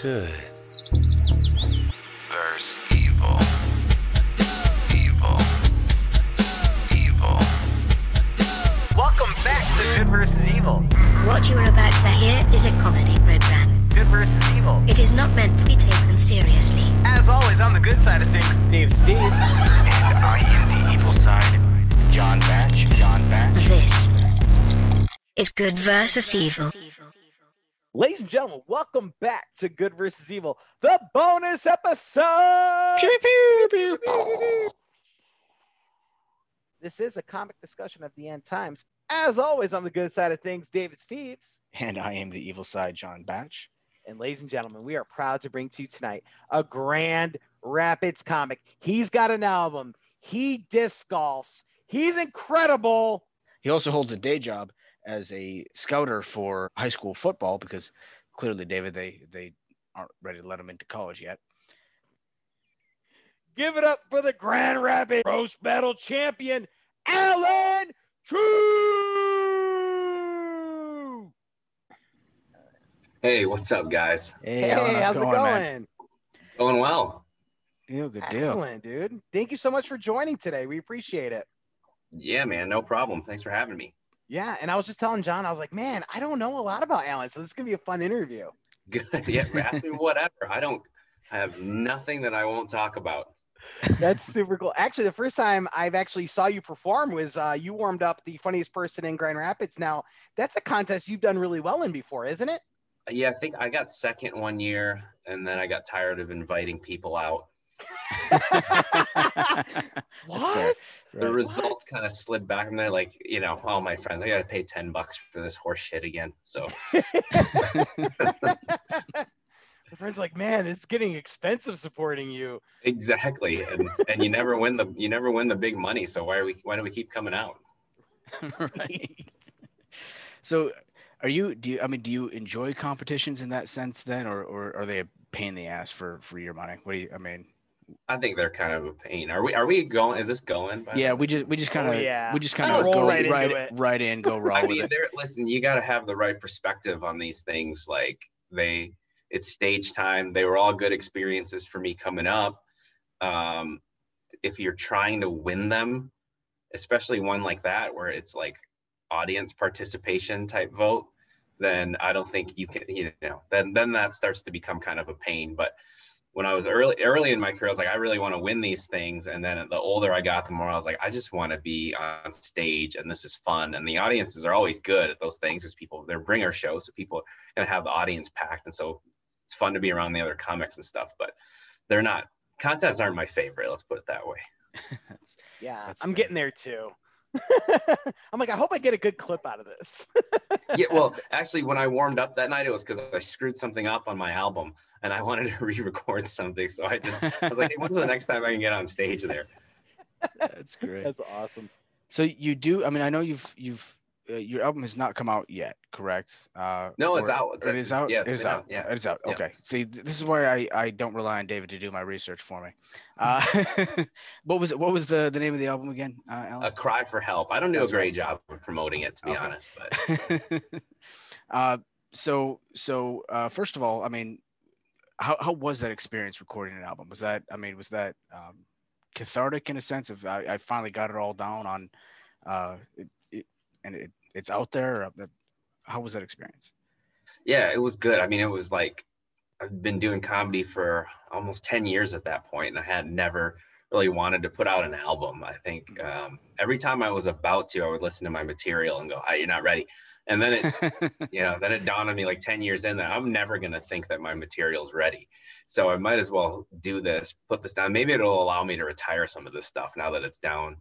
Good. Verse evil. Evil. Evil. Welcome back to Good versus Evil. What you are about to hear is a comedy program. Good versus Evil. It is not meant to be taken seriously. As always, on the good side of things, David Steves. And I am the evil side. John Batch. John Batch. This is Good versus Evil. Ladies and gentlemen, welcome back to Good versus Evil, the bonus episode. This is a comic discussion of the end times. As always, on the good side of things, David Steves. And I am the evil side, John Batch. And ladies and gentlemen, we are proud to bring to you tonight a Grand Rapids comic. He's got an album. He disc golfs. He's incredible. He also holds a day job as a scouter for high school football because clearly, David, they they aren't ready to let him into college yet. Give it up for the Grand Rapids roast battle champion, Alan True. Hey, what's up, guys? Hey, Alan, how's it man? going? Going well. Deal, good deal. Excellent, dude. Thank you so much for joining today. We appreciate it. Yeah, man, no problem. Thanks for having me. Yeah, and I was just telling John, I was like, man, I don't know a lot about Alan, so this is gonna be a fun interview. Good. Yeah, ask me whatever. I don't I have nothing that I won't talk about. That's super cool. Actually, the first time I've actually saw you perform was uh, you warmed up the funniest person in Grand Rapids. Now, that's a contest you've done really well in before, isn't it? Yeah, I think I got second one year, and then I got tired of inviting people out. what? The Right. results kind of slid back from there. Like, you know, all my friends, I got to pay 10 bucks for this horse shit again. So, My friend's like, man, it's getting expensive supporting you. exactly. And, and you never win the, you never win the big money. So why are we, why do we keep coming out? right. So, are you? Do you? I mean, do you enjoy competitions in that sense then, or or are they a pain in the ass for for your money? What do you? I mean, I think they're kind of a pain. Are we, are we going, is this going? by yeah, way? we just we just kind of yeah. we just kind Oh, of roll go right right into right, it. right in, go raw I with mean, it. Listen, you got to have the right perspective on these things. Like they, it's stage time. They were all good experiences for me coming up. Um, if you're trying to win them, especially one like that where it's like audience participation type vote, then I don't think you can. You know, then then that starts to become kind of a pain. But when I was early early in my career, I was like, I really want to win these things. And then the older I got, the more I was like, I just want to be on stage and this is fun. And the audiences are always good at those things because people they're bringer shows, so people are gonna have the audience packed. And so it's fun to be around the other comics and stuff, but they're not contests aren't my favorite, let's put it that way. Yeah, That's I'm fair. getting there too. I'm like, I hope I get a good clip out of this. yeah, well, actually, when I warmed up that night, it was because I screwed something up on my album and I wanted to re-record something. So I just I was like, hey, when's the next time I can get on stage there? That's great. That's awesome. So you do? I mean, I know you've you've uh, your album has not come out yet, correct? Uh, No, it's or- out. It's- It is out. yeah, it it's out. out, yeah. it is out. Yeah. Okay. See, this is why I I don't rely on David to do my research for me. Uh, what was it? What was the the name of the album again, uh, A cry for help. I don't do That's a great job of promoting it, to be Okay. honest, but uh, so so uh, first of all, I mean, how how was that experience recording an album? Was that I mean, was that um, cathartic in a sense of I, I finally got it all down on, uh, it, it, and it it's out there. uh, How was that experience? yeah, it was good. I mean, it was like I've been doing comedy for almost 10 years at that point, and I had never really wanted to put out an album. I think um, every time I was about to, I would listen to my material and go, "Ah, "You're not ready." And then it, you know, then it dawned on me like 10 years in that I'm never gonna think that my material's ready. So I might as well do this, put this down. Maybe it'll allow me to retire some of this stuff now that it's down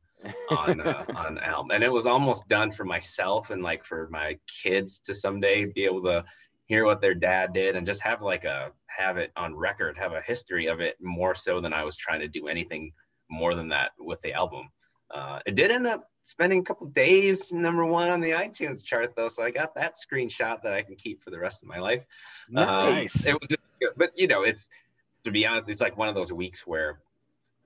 on uh, on album. And it was almost done for myself and like for my kids to someday be able to hear what their dad did and just have like a have it on record, have a history of it more so than I was trying to do anything more than that with the album. Uh, it did end up spending a couple days number one on the iTunes chart though, so I got that screenshot that I can keep for the rest of my life. Uh, Nice. it was just. But you know, it's to be honest, it's like one of those weeks where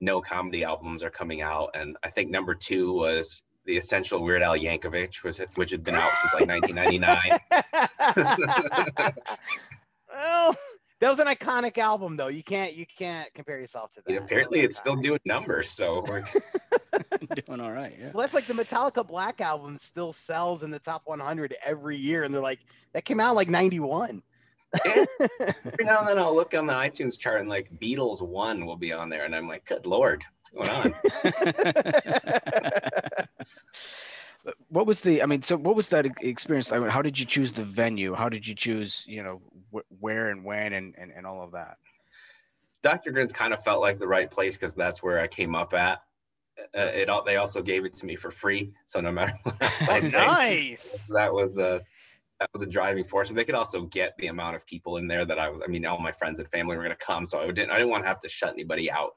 no comedy albums are coming out, and I think number two was the essential Weird Al Yankovic, was which had been out since like 1999. well, That was an iconic album, though. You can't you can't compare yourself to that. Yeah, apparently it's was still doing numbers. So we're, Doing all right. Yeah. Well, that's like the Metallica Black album still sells in the top 100 every year, and they're like that came out like '91. every now and then I'll look on the iTunes chart and like Beatles one will be on there, and I'm like, good lord, what's going on? what was the? I mean, so what was that experience like? How did you choose the venue? How did you choose? You know, wh- where and when and, and and all of that. Dr. Grins kind of felt like the right place because that's where I came up at. Uh, it all, they also gave it to me for free, so no matter what else I Oh, say, nice. that was a that was a driving force. And they could also get the amount of people in there that I was. I mean, all my friends and family were going to come, so I didn't I didn't want to have to shut anybody out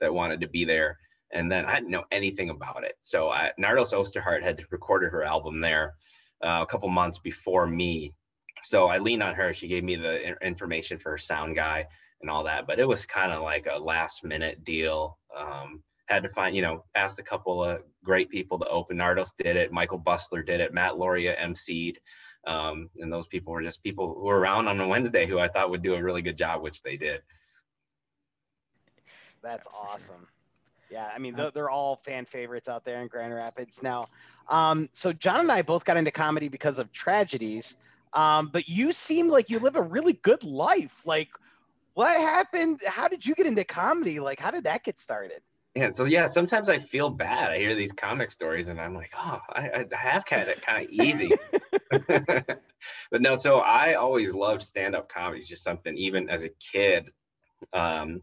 that wanted to be there. And then I didn't know anything about it, so I, Nardos Osterhart had recorded her album there uh, a couple months before me. So I leaned on her. She gave me the information for her sound guy and all that. But it was kind of like a last minute deal. Um, had to find, you know, asked a couple of great people to open. Nardos did it. Michael Bustler did it. Matt Loria emceed. Um, and those people were just people who were around on a Wednesday who I thought would do a really good job, which they did. That's awesome. Yeah, I mean, they're, they're all fan favorites out there in Grand Rapids now. Um, so John and I both got into comedy because of tragedies, um, but you seem like you live a really good life. Like, what happened? How did you get into comedy? Like, how did that get started? Yeah, so yeah, sometimes I feel bad. I hear these comic stories and I'm like, oh, I, I have kind of kind of easy. but no, so I always loved stand-up comedy. It's just something even as a kid. Um,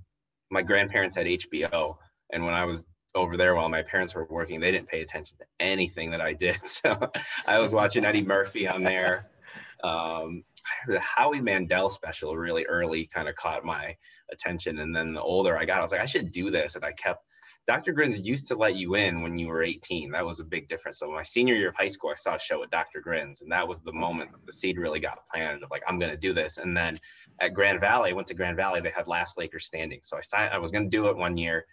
my grandparents had HBO, and when I was over there while my parents were working, they didn't pay attention to anything that I did. So I was watching Eddie Murphy on there. Um, the Howie Mandel special really early kind of caught my attention. And then the older I got, I was like, I should do this. And I kept Dr. Grins used to let you in when you were 18. That was a big difference. So my senior year of high school, I saw a show with Dr. Grins, and that was the moment the seed really got planted of like, I'm going to do this. And then at Grand Valley, I went to Grand Valley, they had Last Lakers standing. So I signed, I was going to do it one year.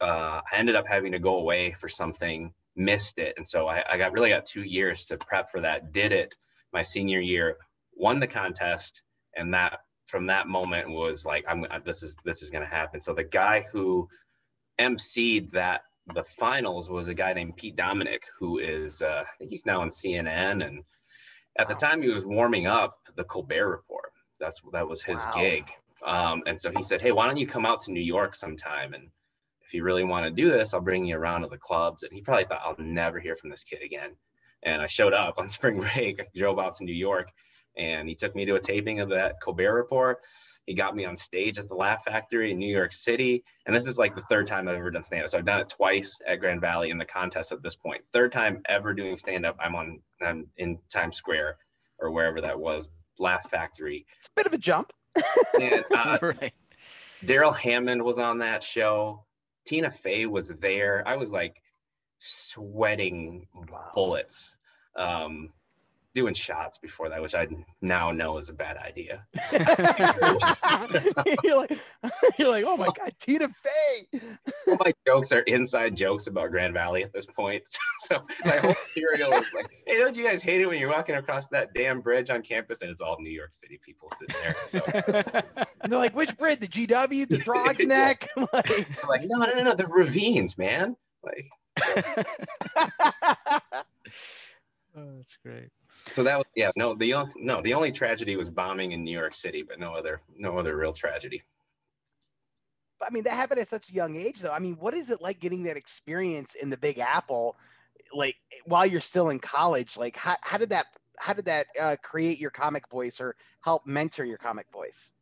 Uh, I ended up having to go away for something, missed it. And so I, I got really got two years to prep for that. Did it my senior year, won the contest. And that from that moment was like, I'm this is this is going to happen. So the guy who emceed that the finals was a guy named Pete Dominick, who is uh, I think he's now on CNN, and at the time he was warming up the Colbert Report. That's that was his Wow. gig, um, and so he said, "Hey, why don't you come out to New York sometime? And if you really want to do this, I'll bring you around to the clubs." And he probably thought, "I'll never hear from this kid again." And I showed up on spring break, I drove out to New York, and he took me to a taping of that Colbert Report. He got me on stage at the Laugh Factory in New York City. And this is like the third time I've ever done stand up. So I've done it twice at Grand Valley in the contest at this point. Third time ever doing stand up. I'm on I'm in Times Square or wherever that was, Laugh Factory. It's a bit of a jump. And uh, right. Darrell Hammond was on that show. Tina Fey was there. I was like sweating bullets. Um, doing shots before that, which I now know is a bad idea. you're like, you're like, oh my god, Tina Fey. all my jokes are inside jokes about Grand Valley at this point. so my whole material is like, hey, don't you guys hate it when you're walking across that damn bridge on campus and it's all New York City people sitting there? So And they're like, which bridge? The GW, the Throgs Neck? like, like, no, no, no, no, the ravines, man. Like, Oh, that's great. So that was yeah, no, the on- no, the only tragedy was bombing in New York City, but no other, no other real tragedy. I mean, that happened at such a young age, though. I mean, what is it like getting that experience in the Big Apple, like while you're still in college? Like, how, how did that how did that uh, create your comic voice or help mentor your comic voice?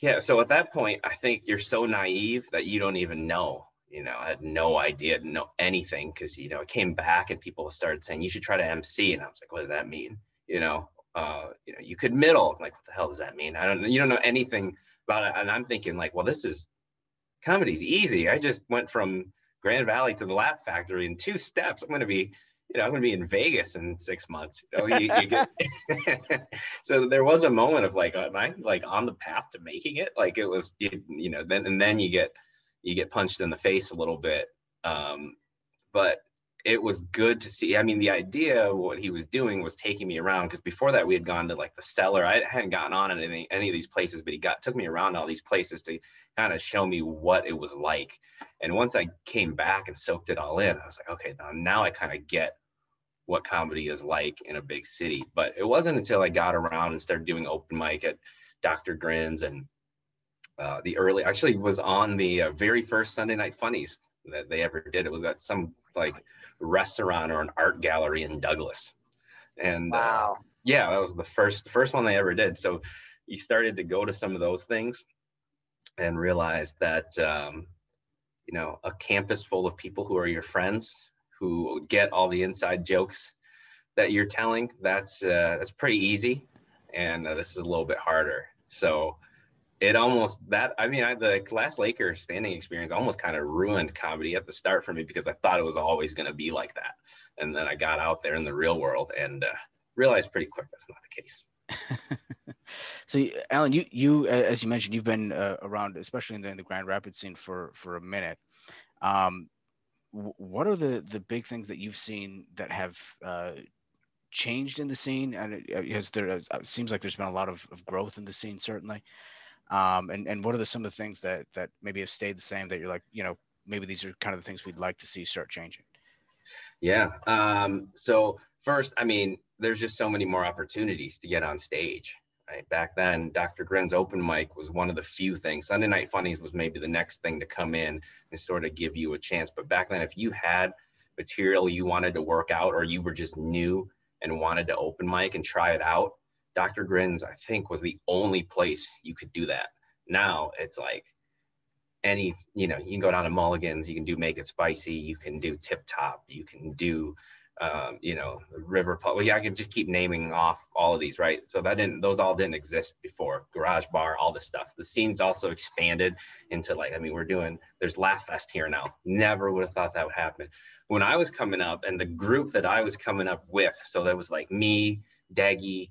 Yeah, so at that point, I think you're so naive that you don't even know. You know, I had no idea, know anything because you know it came back and people started saying you should try to MC, and I was like, what does that mean? You know, uh, you know, you could middle. Like, what the hell does that mean? I don't. You don't know anything about it, and I'm thinking like, well, this is comedy's easy. I just went from Grand Valley to the Laugh Factory in two steps. I'm gonna be you know, I'm gonna be in Vegas in six months. You know, you, you get, so there was a moment of like, am I like on the path to making it? Like it was, you, you know, then and then you get you get punched in the face a little bit. Um, but it was good to see. I mean, the idea of what he was doing was taking me around because before that we had gone to like the cellar. I hadn't gotten on anything, any of these places, but he got took me around all these places to kind of show me what it was like. And once I came back and soaked it all in, I was like, okay, now, now I kind of get what comedy is like in a big city. But it wasn't until I got around and started doing open mic at Dr. Grins and uh, the early, actually was on the uh, very first Sunday Night Funnies that they ever did. It was at some like restaurant or an art gallery in Douglas. And uh, yeah, that was the first the first one they ever did. So you started to go to some of those things and realize that um, you know a campus full of people who are your friends who get all the inside jokes that you're telling. That's uh, that's pretty easy, and uh, this is a little bit harder. So it almost that I mean I, the last Laker standing experience almost kind of ruined comedy at the start for me because I thought it was always going to be like that, and then I got out there in the real world and uh, realized pretty quick that's not the case. so, Alan, you you as you mentioned, you've been uh, around, especially in the, in the Grand Rapids scene for for a minute. Um, what are the the big things that you've seen that have uh, changed in the scene? And it, uh, has there uh, it seems like there's been a lot of, of growth in the scene, certainly. Um, and and what are the, some of the things that that maybe have stayed the same that you're like, you know, maybe these are kind of the things we'd like to see start changing. Yeah. Um, so first, I mean, there's just so many more opportunities to get on stage. Right. Back then, Dr. Grin's open mic was one of the few things. Sunday Night Funnies was maybe the next thing to come in and sort of give you a chance. But back then, if you had material you wanted to work out or you were just new and wanted to open mic and try it out, Dr. Grin's, I think, was the only place you could do that. Now it's like any, you know, you can go down to Mulligan's, you can do Make It Spicy, you can do Tip Top, you can do, um, you know, River Pub. Well, yeah, I can just keep naming off all of these, right? So that didn't, those all didn't exist before. Garage Bar, all this stuff. The scene's also expanded into like, I mean, we're doing, there's Laugh Fest here now. Never would have thought that would happen. When I was coming up and the group that I was coming up with, so that was like me, Daggy,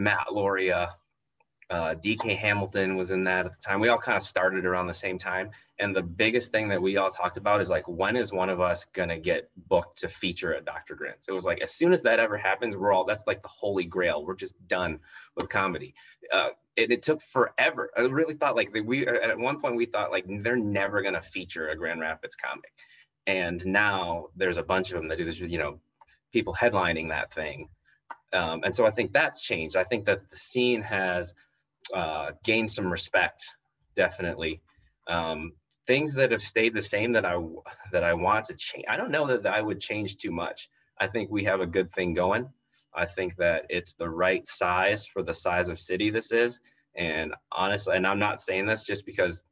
Matt Loria, uh, DK Hamilton was in that at the time. We all kind of started around the same time. And the biggest thing that we all talked about is like, when is one of us going to get booked to feature at Dr. Grins? It was like, as soon as that ever happens, we're all, that's like the holy grail. We're just done with comedy. Uh, it, it took forever. I really thought like we, at one point we thought like they're never going to feature a Grand Rapids comic. And now there's a bunch of them that do this, you know, people headlining that thing. Um, and so I think that's changed. I think that the scene has uh, gained some respect, definitely. Um, things that have stayed the same that I that I want to change. I don't know that I would change too much. I think we have a good thing going. I think that it's the right size for the size of city this is. And honestly, and I'm not saying this just because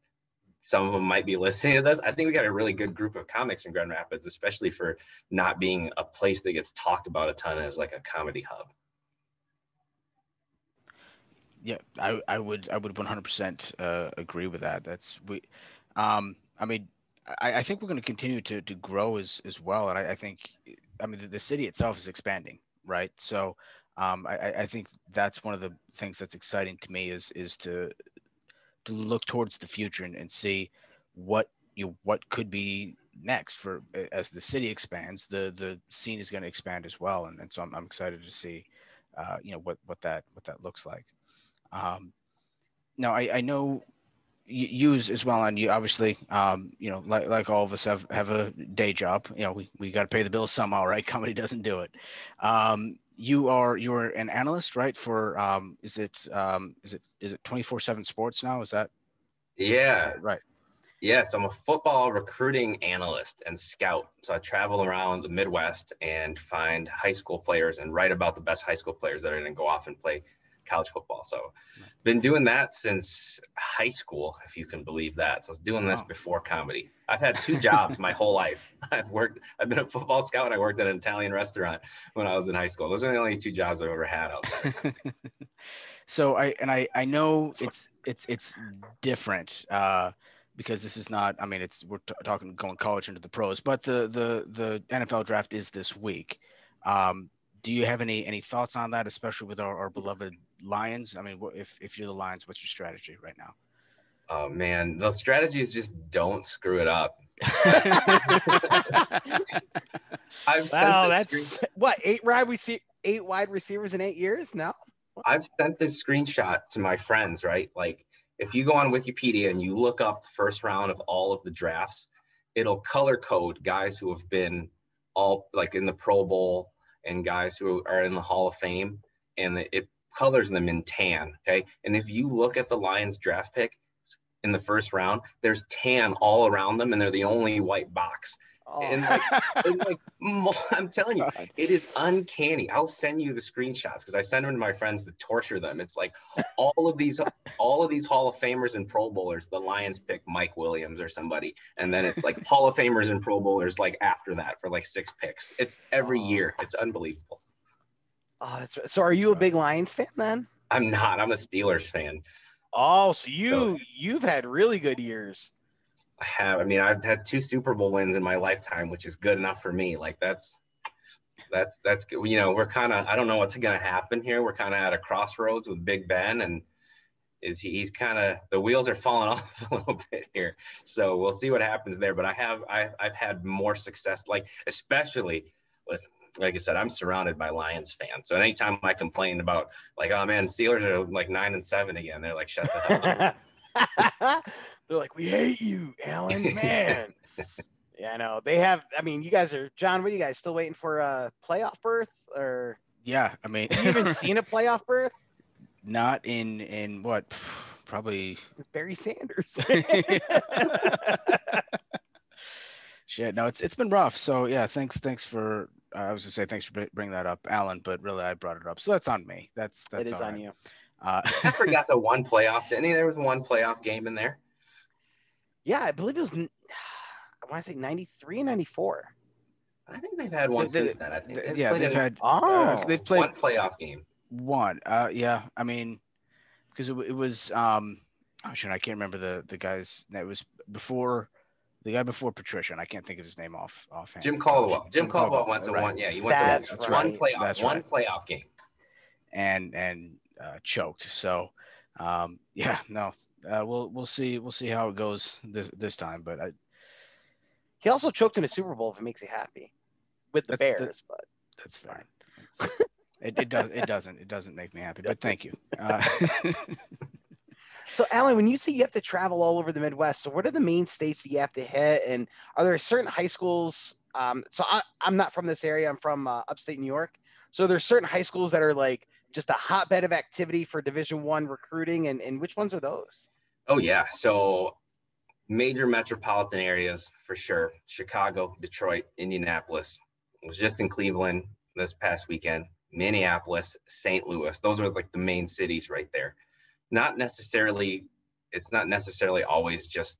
some of them might be listening to this. I think we got a really good group of comics in Grand Rapids, especially for not being a place that gets talked about a ton as like a comedy hub. Yeah, I, I would I would 100% uh, agree with that. That's we, um, I mean, I, I think we're going to continue to to grow as as well, and I, I think, I mean, the, the city itself is expanding, right? So, um, I, I- think that's one of the things that's exciting to me is is to to look towards the future and, and see what you know, what could be next for as the city expands. The the scene is going to expand as well, and, and so I'm, I'm excited to see, uh, you know, what what that what that looks like. Um, now I, I know you as well, and you obviously, um, you know, like, like all of us have, have a day job, you know, we, we got to pay the bills somehow, right? Comedy doesn't do it. Um, you are, you're an analyst, right? For, um, is it, um, is it, is it 24 seven sports now? Is that Yeah, right? Yes, I'm a football recruiting analyst and scout. So I travel around the Midwest and find high school players and write about the best high school players that are going to go off and play college football. So been doing that since high school, if you can believe that. So I was doing this Wow. before comedy. I've had two jobs my whole life. I've worked, I've been a football scout and I worked at an Italian restaurant when I was in high school. Those are the only two jobs I've ever had outside. so I and I I know it's it's it's different uh, because this is not. I mean, it's we're t- talking going college into the pros, but the the the NFL draft is this week. Um, do you have any any thoughts on that, especially with our, our beloved Lions? I mean, if if you're the Lions, what's your strategy right now? Oh man, the strategy is just don't screw it up. I've Wow, that's screen- what eight wide receive eight wide receivers in eight years. No, I've sent this screenshot to my friends, right? Like if you go on Wikipedia and you look up the first round of all of the drafts, it'll color code guys who have been all like in the Pro Bowl and guys who are in the Hall of Fame, and it colors them in tan. Okay. And if you look at the Lions draft pick in the first round, there's tan all around them, and they're the only white box. Oh, And like, and like I'm telling you, it is uncanny. I'll send you the screenshots because I send them to my friends to torture them. It's like all of these, all of these Hall of Famers and Pro Bowlers. The Lions pick Mike Williams or somebody, and then it's like Hall of Famers and Pro Bowlers like after that for like six picks. It's every Oh. year. It's unbelievable. oh, that's right. So, are you a big Lions fan then? I'm not. I'm a Steelers fan. Oh, so you you've had really good years. I have. I mean, I've had two Super Bowl wins in my lifetime, which is good enough for me. Like that's that's that's. You know, we're kind of. I don't know what's going to happen here. We're kind of at a crossroads with Big Ben, and is he, he's kind of the wheels are falling off a little bit here. So we'll see what happens there. But I have I've, I've had more success, like especially with. Like I said, I'm surrounded by Lions fans. So anytime I complain about like, oh man, Steelers are like nine and seven again, they're like, shut the hell up. They're like, we hate you, Alan. Man. yeah, I know. They have. I mean, you guys are John. What are you guys still waiting for a playoff berth, or yeah, I mean, have you even seen a playoff berth? not in in what probably It's Barry Sanders. shit. No, it's it's been rough. So yeah, thanks thanks for uh, I was gonna say thanks for bringing that up, Alan. But really, I brought it up, so that's on me. That's that's it is all on right. you. Uh, I forgot the one playoff. Didn't he? There was one playoff game in there. Yeah, I believe it was. I want to say 93 and 94. I think they've had one They- since then. I think th- yeah, played they've in had Oh, uh, they've played one playoff game. One. Uh, yeah. I mean, because it, it was um, oh shit, I can't remember the the guy's. It was before the guy before Patricia, and I can't think of his name off offhand. Jim Caldwell. Jim, Caldwell, Caldwell, went to right. one. Yeah, he went That's to one right. playoff. That's one right. playoff game. and and uh, choked. So, um, yeah, no, uh, we'll we'll see we'll see how it goes this this time. But I, he also choked in a Super Bowl if it makes you happy with the Bears. But that's fine. It, it does it doesn't it doesn't make me happy. But thank you. Uh, so, Alan, when you say you have to travel all over the Midwest, so what are the main states that you have to hit? And are there certain high schools? Um, so I, I'm not from this area. I'm from uh, upstate New York. So there's certain high schools that are like just a hotbed of activity for Division One recruiting, and, and which ones are those? Oh yeah. So major metropolitan areas for sure. Chicago, Detroit, Indianapolis. I was just in Cleveland this past weekend. Minneapolis, St. Louis. Those are like the main cities right there. Not necessarily. It's not necessarily always just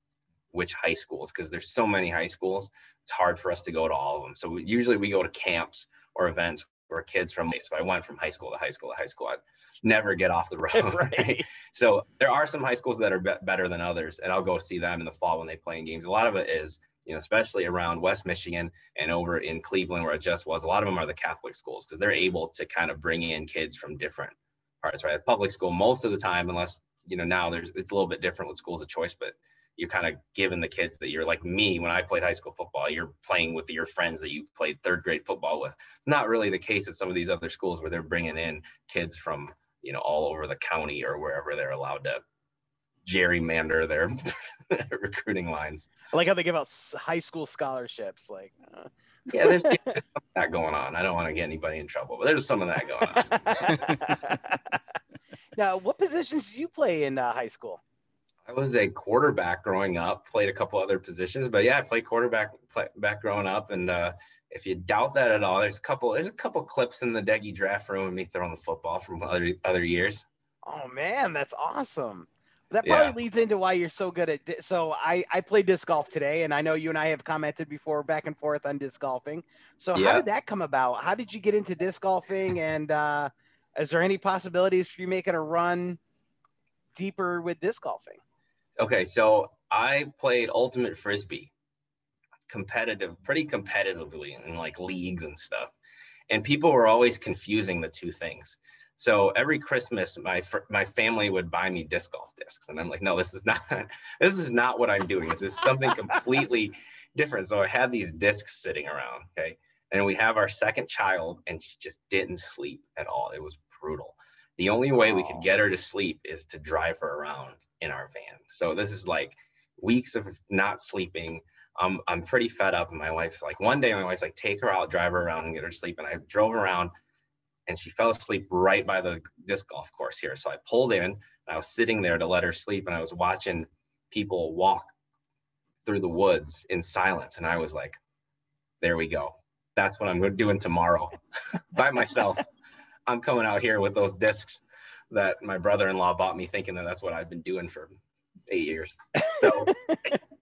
which high schools because there's so many high schools. It's hard for us to go to all of them. So usually we go to camps or events where kids from. Me so I went from high school to high school to high school. I'd never get off the road. right. So there are some high schools that are be- better than others, and I'll go see them in the fall when they play in games. A lot of it is, you know, especially around West Michigan and over in Cleveland where it just was. A lot of them are the Catholic schools because they're able to kind of bring in kids from different parts. Right, public school most of the time, unless you know now there's it's a little bit different with schools of choice, but you're kind of giving the kids that you're like me when I played high school football. You're playing with your friends that you played third grade football with. It's not really the case at some of these other schools where they're bringing in kids from you know all over the county or wherever they're allowed to gerrymander their recruiting lines. I like how they give out high school scholarships. Like, uh, Yeah, there's that going on. I don't want to get anybody in trouble, but there's some of that going on. now, what positions did you play in uh, high school? I was a quarterback growing up, played a couple other positions, but yeah, I played quarterback play, back growing up. And uh, if you doubt that at all, there's a couple there's a couple clips in the Deggy draft room of me throwing the football from other other years. Oh man, that's awesome. That Yeah. probably leads into why you're so good at. Di- so I I played disc golf today, and I know you and I have commented before back and forth on disc golfing. So how did that come about? How did you get into disc golfing? And uh, is there any possibilities for you making a run deeper with disc golfing? Okay, so I played ultimate frisbee, competitive, pretty competitively in like leagues and stuff. And people were always confusing the two things. So every Christmas, my fr- my family would buy me disc golf discs, and I'm like, no, this is not this is not what I'm doing. This is something completely different. So I had these discs sitting around, okay, and we have our second child, and she just didn't sleep at all. It was brutal. The only way we could get her to sleep is to drive her around in our van. So this is like weeks of not sleeping. I'm I'm pretty fed up. And my wife's like, one day my wife's like, take her out, drive her around, and get her sleep. And I drove around, and she fell asleep right by the disc golf course here. So I pulled in, and I was sitting there to let her sleep, and I was watching people walk through the woods in silence, and I was like, there we go. That's what I'm doing tomorrow by myself. I'm coming out here with those discs that my brother-in-law bought me, thinking that that's what I've been doing for eight years. So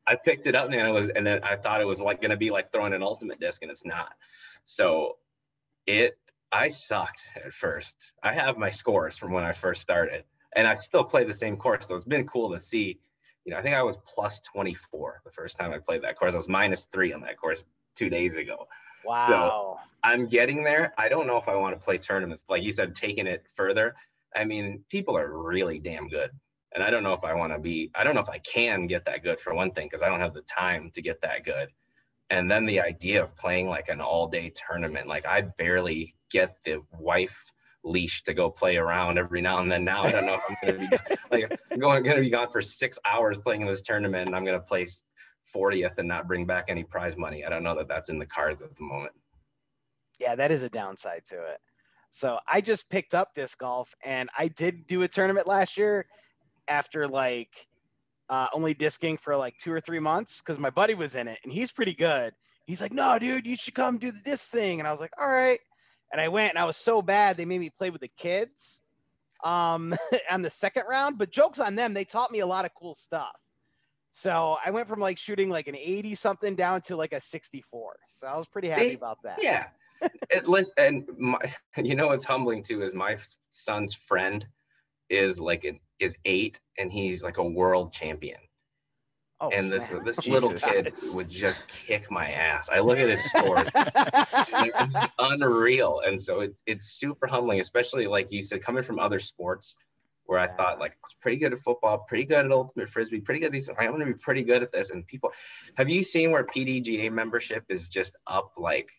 I picked it up and it was, and then I thought it was like going to be like throwing an ultimate disc, and it's not. So it, I sucked at first. I have my scores from when I first started, and I still play the same course. So it's been cool to see. You know, I think I was plus 24 the first time I played that course. I was minus three on that course two days ago. Wow. I'm getting there. I don't know if I want to play tournaments. Like you said, taking it further. I mean, people are really damn good. And I don't know if I want to be, I don't know if I can get that good for one thing, because I don't have the time to get that good. And then the idea of playing like an all day tournament, like I barely get the wife leash to go play around every now and then. Now I don't know if I'm going to be like, I'm going, going to be gone for six hours playing in this tournament and I'm going to place 40th and not bring back any prize money. I don't know that that's in the cards at the moment. yeah, that is a downside to it. So I just picked up disc golf and I did do a tournament last year after like uh, only disking for like two or three months because my buddy was in it and he's pretty good. He's like, no, dude, you should come do this thing. And I was like, all right. And I went and I was so bad they made me play with the kids um, on the second round. But jokes on them, they taught me a lot of cool stuff. So I went from like shooting like an 80 something down to like a 64. So I was pretty happy They- about that. Yeah. It, and my, you know what's humbling too is my son's friend is like an, is eight and he's like a world champion. Oh, and this snap. this little kid would just kick my ass. I look at his scores, unreal, and so it's it's super humbling, especially like you said, coming from other sports where I thought like I was pretty good at football, pretty good at ultimate frisbee, pretty good at these. I'm going to be pretty good at this. And people, have you seen where PDGA membership is just up like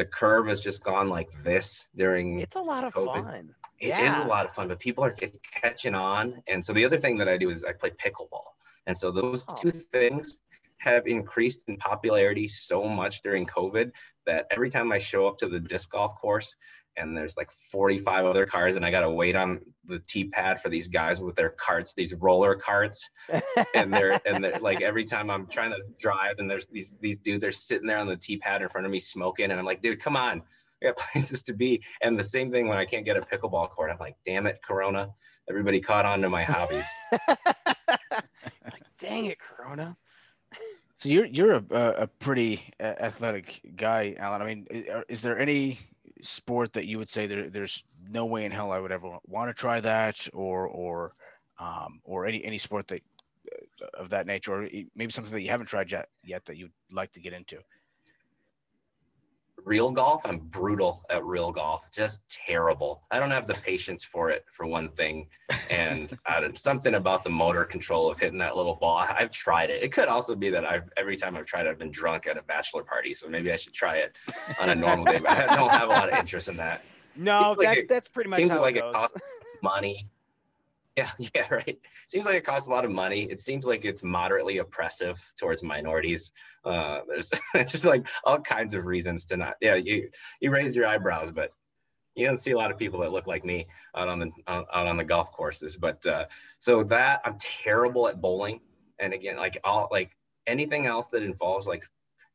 the curve has just gone like this during it's a lot of COVID. fun. it is Yeah. a lot of fun, but people are catching on. And so the other thing that I do is I play pickleball. And so those Oh. two things have increased in popularity so much during COVID that every time I show up to the disc golf course and there's like 45 other cars and I got to wait on the tee pad for these guys with their carts, these roller carts. And they're, and they're like, every time I'm trying to drive and there's these, these dudes are sitting there on the tee pad in front of me smoking. And I'm like, dude, come on. I got places to be. And the same thing when I can't get a pickleball court, I'm like, damn it, Corona. Everybody caught on to my hobbies. like, dang it, Corona. So you're you're a a a pretty uh, athletic guy, Alan. I mean, is there any sport that you would say there there's no way in hell I would ever want to try that, or or um, or any any sport that uh, of that nature, or maybe something that you haven't tried yet yet that you'd like to get into? Real golf i'm brutal at real golf just terrible. I don't have the patience for it for one thing. And I don't, something about the motor control of hitting that little ball I- i've tried it. It could also be that i've every time i've tried it i've been drunk at a bachelor party so maybe i should try it on a normal day but i don't have a lot of interest in that. No, like that, it- that's pretty much seems how like it it goes. costs money yeah yeah right. Seems like it costs a lot of money. It seems like it's moderately oppressive towards minorities. Uh there's just like all kinds of reasons to not yeah you you raised your eyebrows but you don't see a lot of people that look like me out on the out on the golf courses but uh so that i'm terrible at bowling. And again like all like anything else that involves like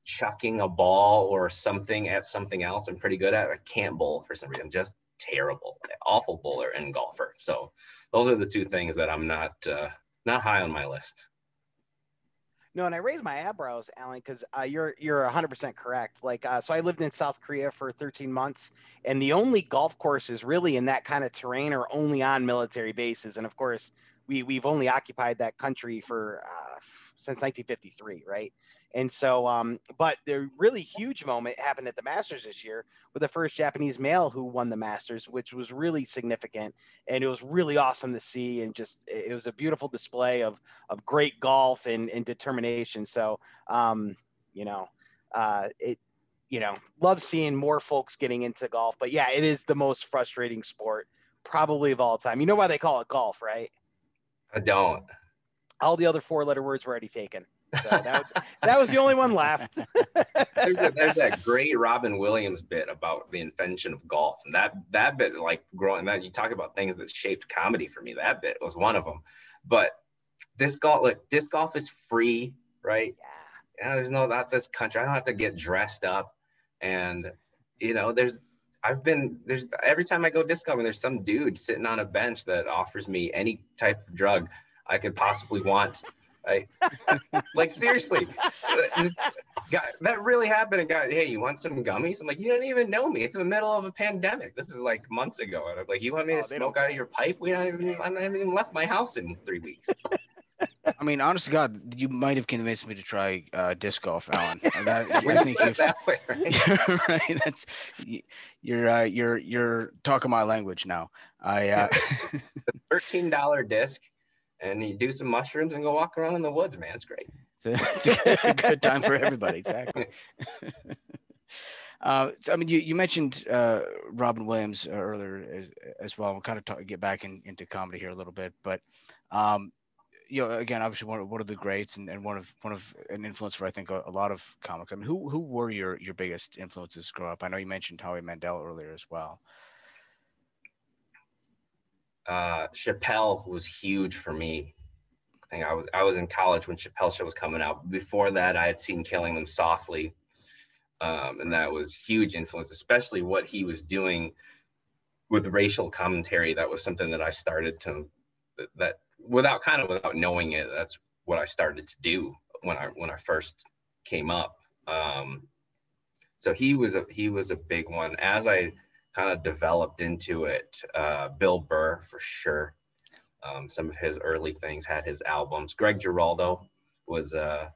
chucking a ball or something at something else i'm pretty good at. I can't bowl for some reason. Just terrible awful bowler and golfer so those are the two things that i'm not uh not high on my list No, and I raised my eyebrows, Alan, because uh, you're you're 100 percent correct. Like, uh, so I lived in South Korea for 13 months, and the only golf courses really in that kind of terrain are only on military bases, and of course, we we've only occupied that country for uh, since 1953, right? And so, um, but the really huge moment happened at the Masters this year with the first Japanese male who won the Masters, which was really significant, and it was really awesome to see, and just it was a beautiful display of of great golf and, and determination. So, um, you know, uh, it, you know, love seeing more folks getting into golf, but yeah, it is the most frustrating sport probably of all time. You know why they call it golf, right? I don't. All the other four letter words were already taken. So that, that was the only one left. There's a, there's that great Robin Williams bit about the invention of golf, and that that bit like growing that you talk about things that shaped comedy for me. That bit was one of them. But disc golf, like disc golf, is free, right? Yeah. Yeah, there's no not this country. I don't have to get dressed up, and you know, there's I've been there's every time I go disc golfing, there's some dude sitting on a bench that offers me any type of drug I could possibly want. Right? like seriously, It's- God, that really happened. And got hey, you want some gummies? I'm like, you don't even know me. It's in the middle of a pandemic. This is like months ago. And I'm like, you want me Oh, to they smoke out of your pipe? We don't even I haven't even left my house in three weeks. I mean, honest to God, you might have convinced me to try uh, disc golf, Alan. That, I think you've that way, right? right. That's you're uh, you're you're talking my language now. I uh, the Thirteen dollar disc, and you do some mushrooms and go walk around in the woods, man. It's great. it's a good, time for everybody. Exactly. Uh, so, I mean, you, you mentioned uh, Robin Williams uh, earlier as, as well. We'll kind of talk, get back in, into comedy here a little bit, but um, you know, again, obviously one of, one of the greats and, and one of one of an influence for I think a, a lot of comics. I mean, who who were your your biggest influences growing up? I know you mentioned Howie Mandel earlier as well. Uh, Chappelle was huge for me. I think I was I was in college when Chappelle show was coming out. Before that, I had seen Killing Them Softly, um, and that was huge influence, especially what he was doing with racial commentary. That was something that I started to that, without kind of without knowing it. That's what I started to do when I when I first came up. Um, so he was a he was a big one. As I kind of developed into it. Uh, Bill Burr, for sure. Um, some of his early things had his albums. Greg Giraldo was uh,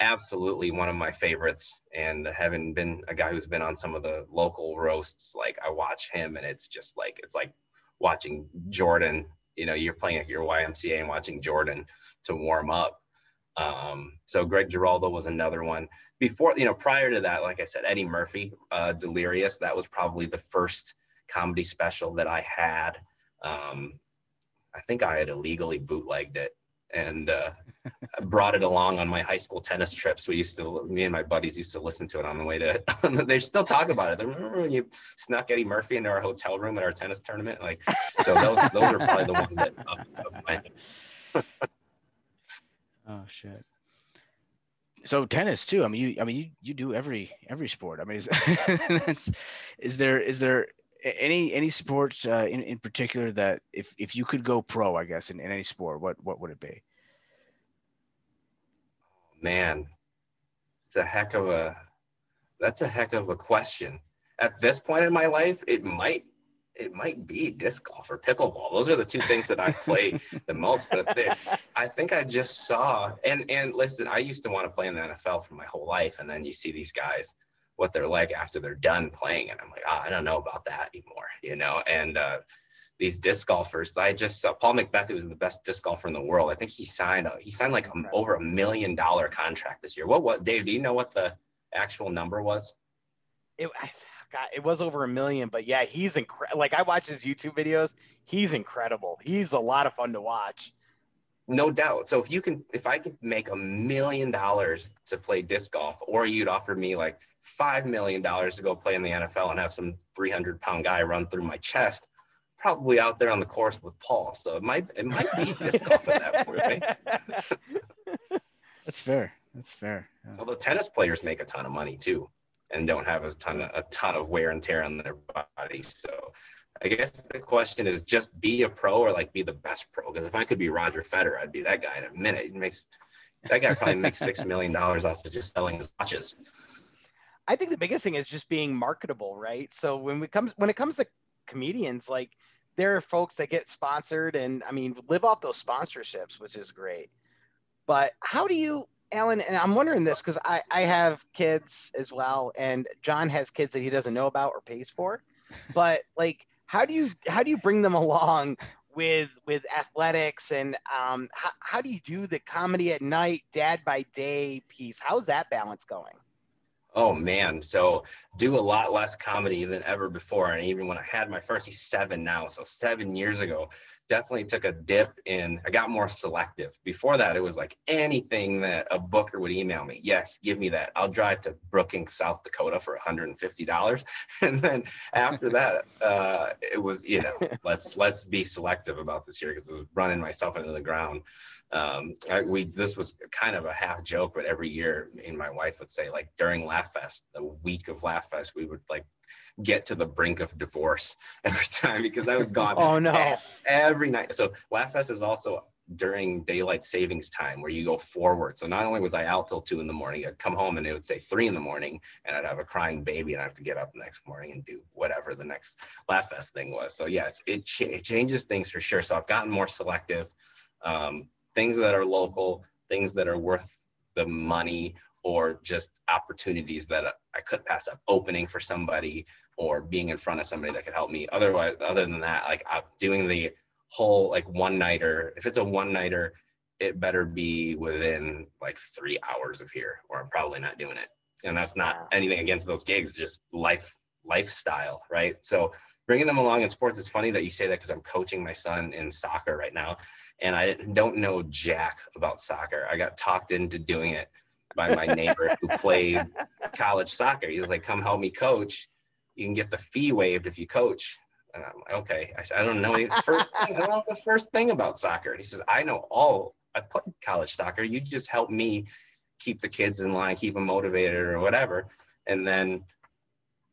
absolutely one of my favorites. And having been a guy who's been on some of the local roasts, like I watch him and it's just like, it's like watching Jordan. You know, you're playing at your YMCA and watching Jordan to warm up. Um, so Greg Giraldo was another one. Before you know prior to that like i said eddie murphy uh delirious that was probably the first comedy special that i had. Um i think i had illegally bootlegged it and uh brought it along on my high school tennis trips. We used to me and my buddies used to listen to it on the way to they still talk about it. They remember when you snuck eddie murphy into our hotel room at our tennis tournament? Like so those those are probably the ones that Oh shit. So tennis too. I mean, you. I mean, you. You do every every sport. I mean, is, that's, is there is there any any sport uh, in in particular that if if you could go pro, I guess in, in any sport, what what would it be? man it's a heck of a that's a heck of a question at this point in my life it might it might be disc golf or pickleball those are the two things that i play the most but they, i think i just saw and and listen i used to want to play in the nfl for my whole life and then you see these guys what they're like after they're done playing and i'm like oh, i don't know about that anymore you know and uh these disc golfers. I just saw Paul McBeth, who was the best disc golfer in the world. I think he signed a, he signed like a, over a million dollar contract this year. What what Dave? Do you know what the actual number was? it, I, God, it was over a million, but yeah, he's incredible. Like I watch his YouTube videos, he's incredible. He's a lot of fun to watch. No doubt. So if you can, if I could make a million dollars to play disc golf, or you'd offer me like five million dollars to go play in the NFL and have some 300 pound guy run through my chest, probably out there on the course with Paul. So it might it might be disc golf at that point. Right? That's fair. That's fair. Yeah. Although tennis players make a ton of money too, and don't have a ton of, a ton of wear and tear on their body. So I guess the question is just be a pro or like be the best pro. Because if I could be Roger Federer, I'd be that guy in a minute. He makes that guy probably makes six million dollars off of just selling his watches. I think the biggest thing is just being marketable, right? So when we comes when it comes to comedians, like there are folks that get sponsored and I mean live off those sponsorships, which is great. But how do you, Alan? And I'm wondering this because I I have kids as well, and John has kids that he doesn't know about or pays for. But like, how do you how do you bring them along with with athletics and um, how, how do you do the comedy at night, dad by day piece? How's that balance going? Oh man, so do a lot less comedy than ever before. And even when I had my first, he's seven now. So seven years ago, definitely took a dip in. I got more selective. Before that, it was like anything that a booker would email me. Yes, give me that. I'll drive to Brookings, South Dakota for $150. And then after that, uh, it was you know let's let's be selective about this year because I was running myself into the ground. Um, I, we this was kind of a half joke, but every year, me and my wife would say like during Laugh Fest, the week of Laugh Fest, we would like get to the brink of divorce every time because I was gone Oh no. every night. So Laugh Fest is also during daylight savings time where you go forward. So not only was I out till two in the morning, I'd come home and it would say three in the morning and I'd have a crying baby and I have to get up the next morning and do whatever the next Laugh Fest thing was. So yes, it, ch- it changes things for sure. So I've gotten more selective. Um, things that are local, things that are worth the money or just opportunities that I couldn't pass up opening for somebody or being in front of somebody that could help me. Otherwise, other than that, like I'm doing the whole like one nighter. If it's a one nighter, it better be within like three hours of here, or I'm probably not doing it. And that's not Wow. anything against those gigs, just life lifestyle, right? So bringing them along in sports. It's funny that you say that because I'm coaching my son in soccer right now, and I don't know jack about soccer. I got talked into doing it by my neighbor who played college soccer. He's like, "Come help me coach. You can get the fee waived if you coach." And I'm like, "Okay." I said, "I don't know the first thing. I don't know the first thing about soccer." And he says, "I know all. I played college soccer. You just help me keep the kids in line, keep them motivated, or whatever." And then,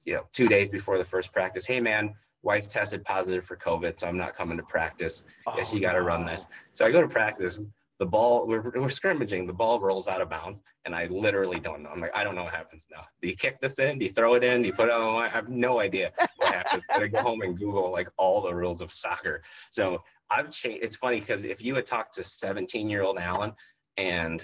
you know, two days before the first practice, hey man, wife tested positive for COVID, so I'm not coming to practice. Guess Oh, you got to no. run this. So I go to practice. The ball, we're, we're scrimmaging. The ball rolls out of bounds, and I literally don't know. I'm like, I don't know what happens now. Do you kick this in? Do you throw it in? Do you put it on? I have no idea what happens. I go home and Google like all the rules of soccer. So I've changed. It's funny because if you had talked to 17 year old Alan, and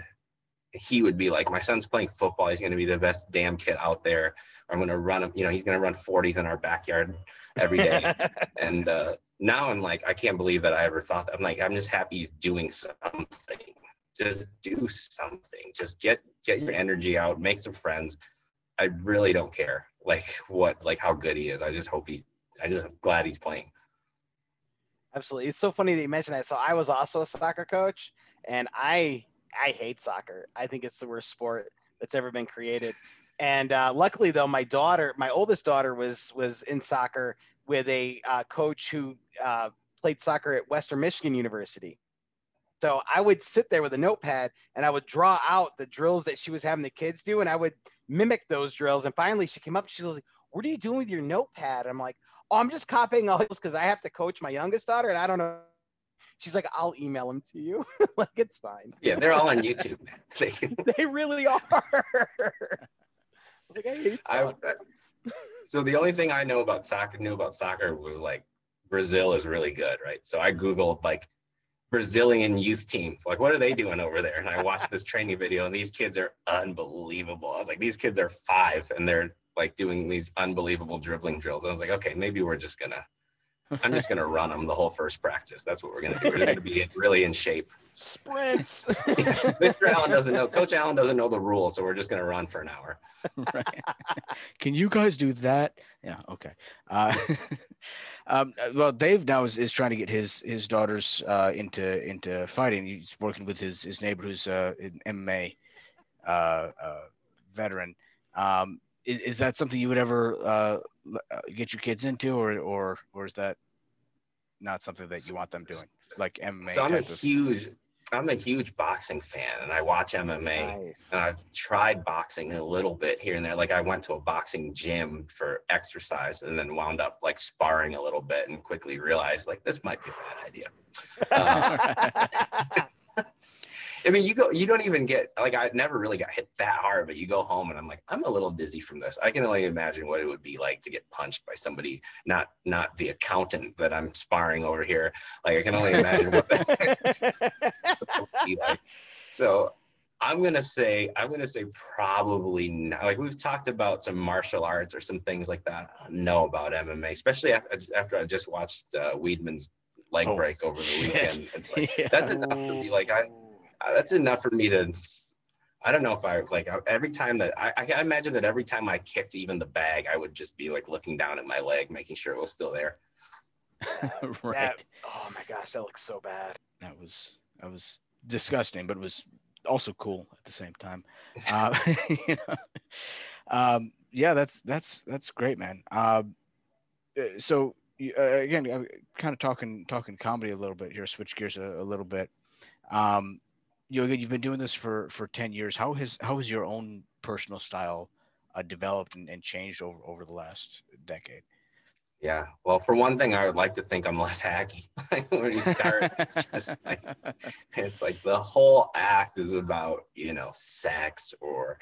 he would be like, my son's playing football. He's going to be the best damn kid out there. I'm going to run him. You know, he's going to run 40s in our backyard every day. and uh, now I'm like, I can't believe that I ever thought that. I'm like, I'm just happy he's doing something. Just do something. Just get get your energy out. Make some friends. I really don't care like what like how good he is. I just hope he. I just am glad he's playing. Absolutely. It's so funny that you mentioned that. So I was also a soccer coach and I I hate soccer. I think it's the worst sport that's ever been created. And uh, luckily though, my daughter, my oldest daughter was was in soccer with a uh, coach who uh, played soccer at Western Michigan University. So I would sit there with a notepad and I would draw out the drills that she was having the kids do, and I would mimic those drills. And finally, she came up. She was like, "What are you doing with your notepad?" I'm like, "Oh, I'm just copying all this because I have to coach my youngest daughter, and I don't know." She's like, "I'll email them to you. like it's fine." Yeah, they're all on YouTube. man. they really are. Was like, "I hate I, so the only thing I know about soccer, knew about soccer was like Brazil is really good, right? So I Googled like Brazilian youth team. Like, what are they doing over there? And I watched this training video, and these kids are unbelievable. I was like, these kids are five, and they're like doing these unbelievable dribbling drills. I was like, okay, maybe we're just gonna, I'm just gonna run them the whole first practice. That's what we're gonna do. We're gonna be really in shape. Sprints. Mr. Alan doesn't know. Coach Alan doesn't know the rules, so we're just gonna run for an hour. right. Can you guys do that? Yeah. Okay. Uh, um, uh, well, Dave now is, is trying to get his his daughters uh, into into fighting. He's working with his his neighbor who's uh, an MMA uh, uh, veteran. Um, is, is that something you would ever uh, uh, get your kids into, or or or is that not something that you want them doing, like MMA? So I'm a type of- huge, I'm a huge boxing fan, and I watch MMA. nice. And I've tried boxing a little bit here and there. Like I went to a boxing gym for exercise and then wound up like sparring a little bit and quickly realized like this might be a bad idea. Uh, I mean, you go, you don't even get like I never really got hit that hard, but you go home and I'm like, I'm a little dizzy from this. I can only imagine what it would be like to get punched by somebody, not not the accountant that I'm sparring over here. Like I can only imagine what that would be like. So I'm gonna say I'm gonna say probably not. Like we've talked about some martial arts or some things like that. I don't know about MMA, especially after, after I just watched uh, Weidman's leg Oh, break over the shit. weekend. It's like, Yeah. That's enough for me. Like I- that's enough for me to. I don't know if I like every time that I, I imagine that every time I kicked even the bag, I would just be like looking down at my leg, making sure it was still there. right. That- oh my gosh, that looks so bad. That was that was disgusting, but it was also cool at the same time. Uh, you know? um, yeah, that's that's that's great, man. Um, uh, so uh, again, uh, kind of talking talking comedy a little bit here. Switch gears a, a little bit. Um, you you've been doing this for for ten years. How has how has your own personal style uh, developed and, and changed over over the last decade? Yeah. Well, for one thing, I would like to think I'm less hacky. Like when you start, it's just like it's like the whole act is about you know sex or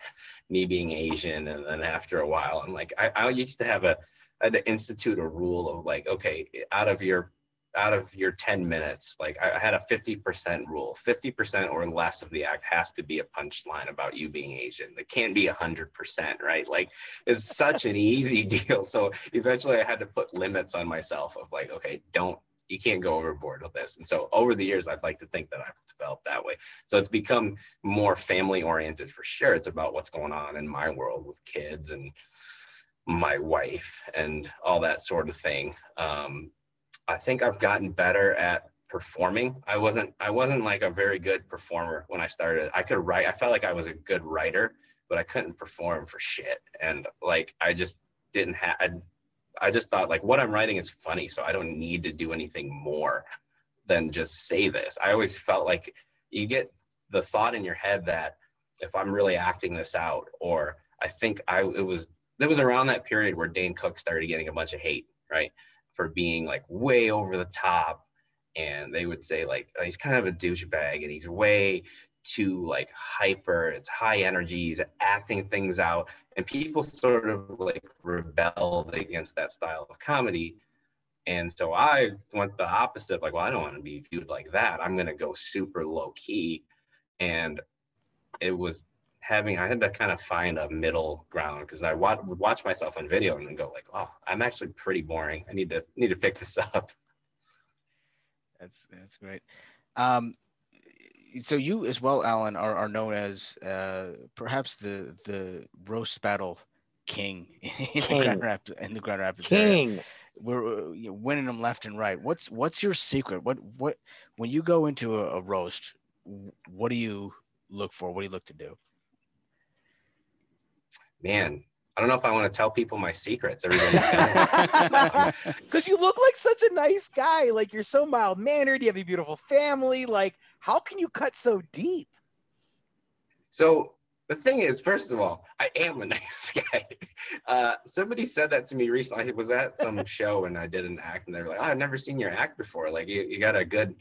me being Asian, and then after a while, I'm like I, I used to have a I had to institute a rule of like okay, out of your out of your 10 minutes, like I had a 50% rule. 50% or less of the act has to be a punchline about you being Asian. It can't be 100%, right? Like it's such an easy deal. So eventually I had to put limits on myself of like, okay, don't you can't go overboard with this. And so over the years, I'd like to think that I've developed that way. So it's become more family oriented for sure. It's about what's going on in my world with kids and my wife and all that sort of thing. Um, I think I've gotten better at performing. I wasn't I wasn't like a very good performer when I started. I could write. I felt like I was a good writer, but I couldn't perform for shit. And like I just didn't have I, I just thought like what I'm writing is funny, so I don't need to do anything more than just say this. I always felt like you get the thought in your head that if I'm really acting this out, or I think I it was it was around that period where Dane Cook started getting a bunch of hate, right, for being like way over the top, and they would say like oh, he's kind of a douchebag and he's way too like hyper. It's high energy. He's acting things out, and people sort of like rebelled against that style of comedy. And so I went the opposite, like, well, I don't want to be viewed like that. I'm going to go super low key. And it was having, I had to kind of find a middle ground because I wa- would watch myself on video and go like, oh, I'm actually pretty boring. I need to, need to pick this up. That's that's great. Um, so you as well, Alan, are, are known as uh, perhaps the the roast battle king in the Grand Rapids in the Grand Rapids area. King. We're uh, you know, winning them left and right. What's what's your secret? What what when you go into a, a roast, what do you look for? What do you look to do? Man, I don't know if I want to tell people my secrets. Everybody Because you look like such a nice guy. Like you're so mild mannered. You have a beautiful family. Like, how can you cut so deep? So the thing is, first of all, I am a nice guy. Uh, somebody said that to me recently. I was at some show and I did an act, and they were like, "Oh, I've never seen your act before. Like, you, you got a good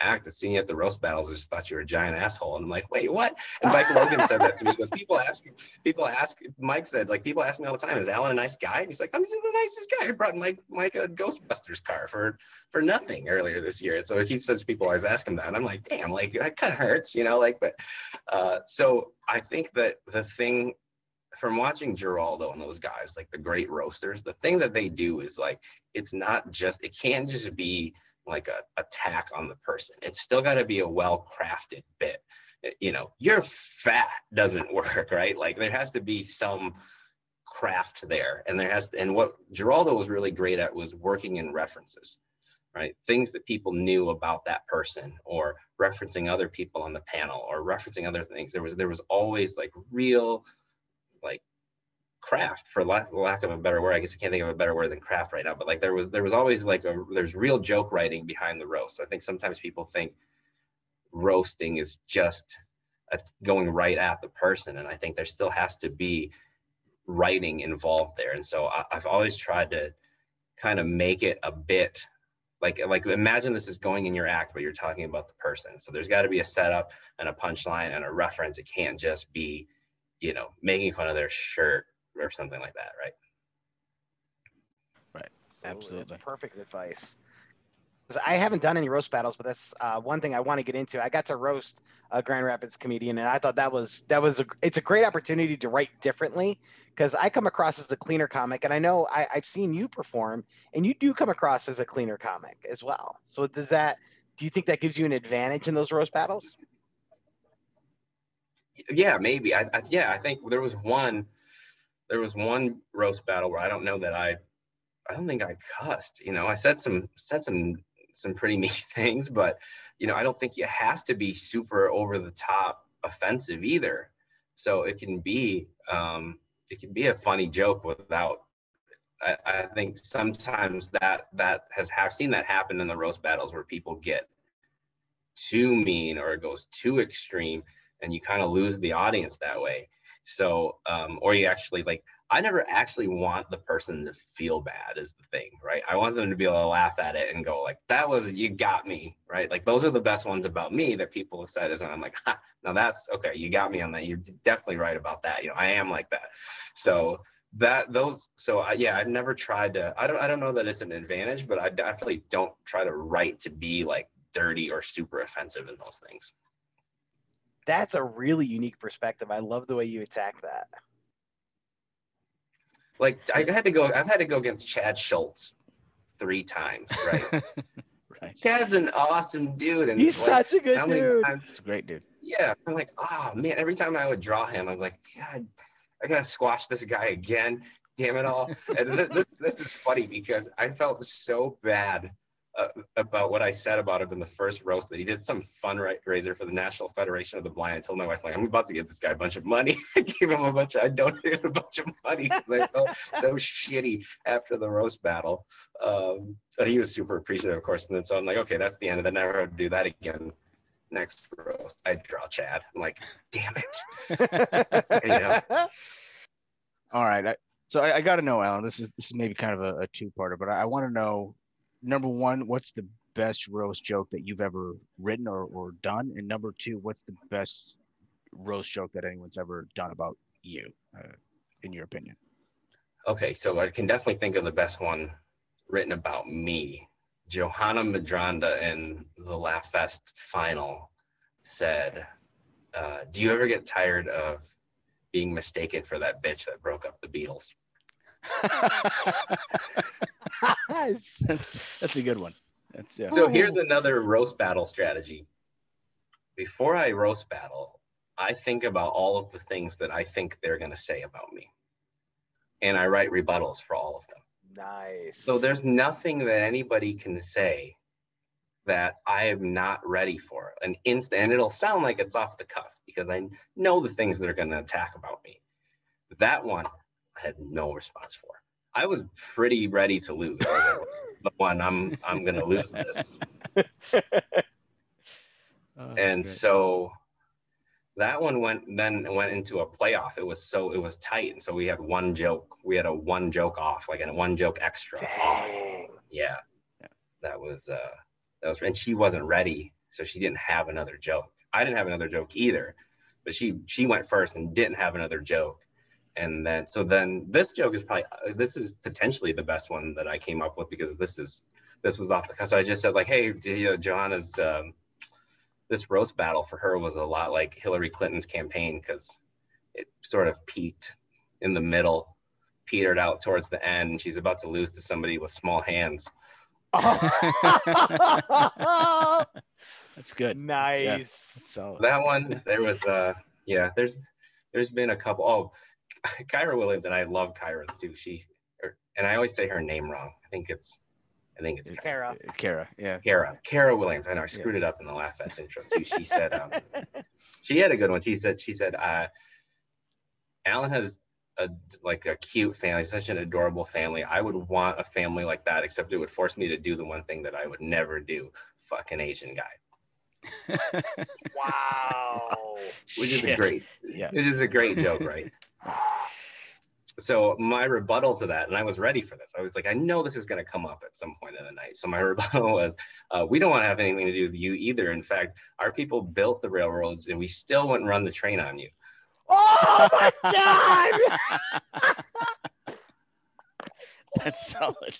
act. I've seen you at the roast battles. I just thought you were a giant asshole." And I'm like, "Wait, what?" And Mike Logan said that to me. Goes, "People ask, people ask." Mike said, "Like, people ask me all the time, is Alan a nice guy?" And he's like, "I'm just the nicest guy. I brought Mike Mike a Ghostbusters car for for nothing earlier this year." And so he says people always ask him that, and I'm like, "Damn, like that kind of hurts, you know?" Like, but uh, so I think that the thing from watching Geraldo and those guys, like the great roasters, the thing that they do is like it's not just it can't just be like a attack on the person. It's still got to be a well crafted bit. Eh, you know, you're fat doesn't work, right? Like there has to be some craft there, and there has and what Geraldo was really great at was working in references right? Things that people knew about that person or referencing other people on the panel or referencing other things. There was there was always like real like craft for lack, lack of a better word. I guess I can't think of a better word than craft right now, but like there was there was always like a there's real joke writing behind the roast. I think sometimes people think roasting is just a, going right at the person and I think there still has to be writing involved there. And so I, I've always tried to kind of make it a bit like like imagine this is going in your act, but you're talking about the person. So there's got to be a setup and a punchline and a reference. It can't just be, you know, making fun of their shirt or something like that, right? Right. Absolutely. That's perfect advice. I haven't done any roast battles, but that's uh, one thing I want to get into. I got to roast a Grand Rapids comedian, and I thought that was that was a it's a great opportunity to write differently because I come across as a cleaner comic, and I know I, I've seen you perform, and you do come across as a cleaner comic as well. So does that? Do you think that gives you an advantage in those roast battles? yeah maybe I, I yeah i think there was one there was one roast battle where i don't know that i i don't think i cussed you know i said some said some some pretty mean things but you know i don't think it has to be super over the top offensive either. So it can be um it can be a funny joke without I, I think sometimes that that has have seen that happen in the roast battles where people get too mean or it goes too extreme and you kind of lose the audience that way so um or you actually like i never actually want the person to feel bad is the thing right? I want them to be able to laugh at it and go like that was you got me right? Like those are the best ones about me that people have said is when i'm like ha, now that's okay you got me on that. You're definitely right about that. You know i am like that. So that those so I, yeah i've never tried to i don't i don't know that it's an advantage but i definitely don't try to write to be like dirty or super offensive in those things That's a really unique perspective. I love the way you attack that. like I had to go. I've had to go against Chad Schultz three times. Right, right. Chad's an awesome dude, and He's like, such a good dude. times- It's a great dude. yeah, I'm like, oh man. Every time I would draw him, I was like, God, I gotta squash this guy again. Damn it all! and this, this is funny because I felt so bad uh, about what I said about him in the first roast that he did some fundraiser for the National Federation of the Blind. I told my wife, like, I'm about to give this guy a bunch of money. I gave him a bunch. I donated a bunch of money because I felt so shitty after the roast battle. Um, so he was super appreciative, of course. And then so I'm like, okay, that's the end of it. Never have to do that again. Next roast, I draw Chad. I'm like, damn it. Yeah. All right. I, so I, I got to know, Alan. This is this is maybe kind of a, a two-parter, but I, I want to know number one, what's the best roast joke that you've ever written or, or done, and number two, what's the best roast joke that anyone's ever done about you, uh, in your opinion? Okay, so I can definitely think of the best one written about me. Johanna Madranda in the Laugh Fest final said, uh, Do you ever get tired of being mistaken for that bitch that broke up the Beatles? That's that's a good one. That's yeah. So here's another roast battle strategy. Before I roast battle, I think about all of the things that I think they're going to say about me. And I write rebuttals for all of them. nice. So there's nothing that anybody can say that I am not ready for. An instant, and it'll sound like it's off the cuff because I know the things they're going to attack about me. That one, I had no response for. I was pretty ready to lose. The one I'm I'm going to lose this, Oh, and great. so that one went then went into a playoff. It was so it was tight, and so we had one joke. We had a one joke off, like a one joke extra. Yeah. Yeah. That was uh that was and she wasn't ready, so she didn't have another joke. I didn't have another joke either, but she she went first and didn't have another joke. And then so then this joke is probably uh, this is potentially the best one that I came up with because this is this was off the cuff. So I just said like, hey, you know, Johanna's um, this roast battle for her was a lot like Hillary Clinton's campaign because it sort of peaked in the middle, petered out towards the end, and she's about to lose to somebody with small hands. That's good. nice. So that one there was uh yeah there's there's been a couple oh kyra williams and i love kyra too. She or, and i always say her name wrong. I think it's i think it's Kara. Kara, yeah. kara. Kara williams. I know i screwed it up in the laugh fest intro too. She said um she had a good one. She said she said uh alan has a like a cute family such an adorable family. I would want a family like that except it would force me to do the one thing that i would never do fucking asian guy. Wow. which is a great Yeah. which is a great joke right so my rebuttal to that, and I was ready for this. I was like, I know this is going to come up at some point in the night. So my rebuttal was, uh, we don't want to have anything to do with you either. In fact, our people built the railroads, and we still wouldn't run the train on you. Oh my god! That's solid.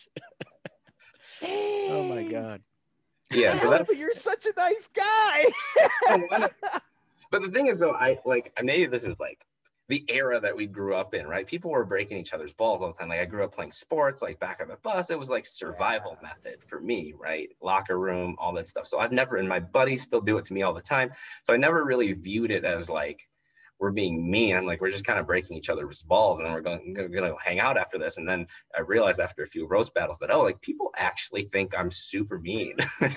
Oh my god. Yeah, so Alan, that's but you're such a nice guy. but the thing is though i like maybe this is like the era that we grew up in right? People were breaking each other's balls all the time. Like i grew up playing sports like back of the bus. It was like survival method for me right? Locker room all that stuff. So i've never and my buddies still do it to me all the time. So i never really viewed it as like we're being mean. I'm like we're just kind of breaking each other's balls and then we're going gonna, gonna hang out after this. And then i realized after a few roast battles that oh like people actually think i'm super mean.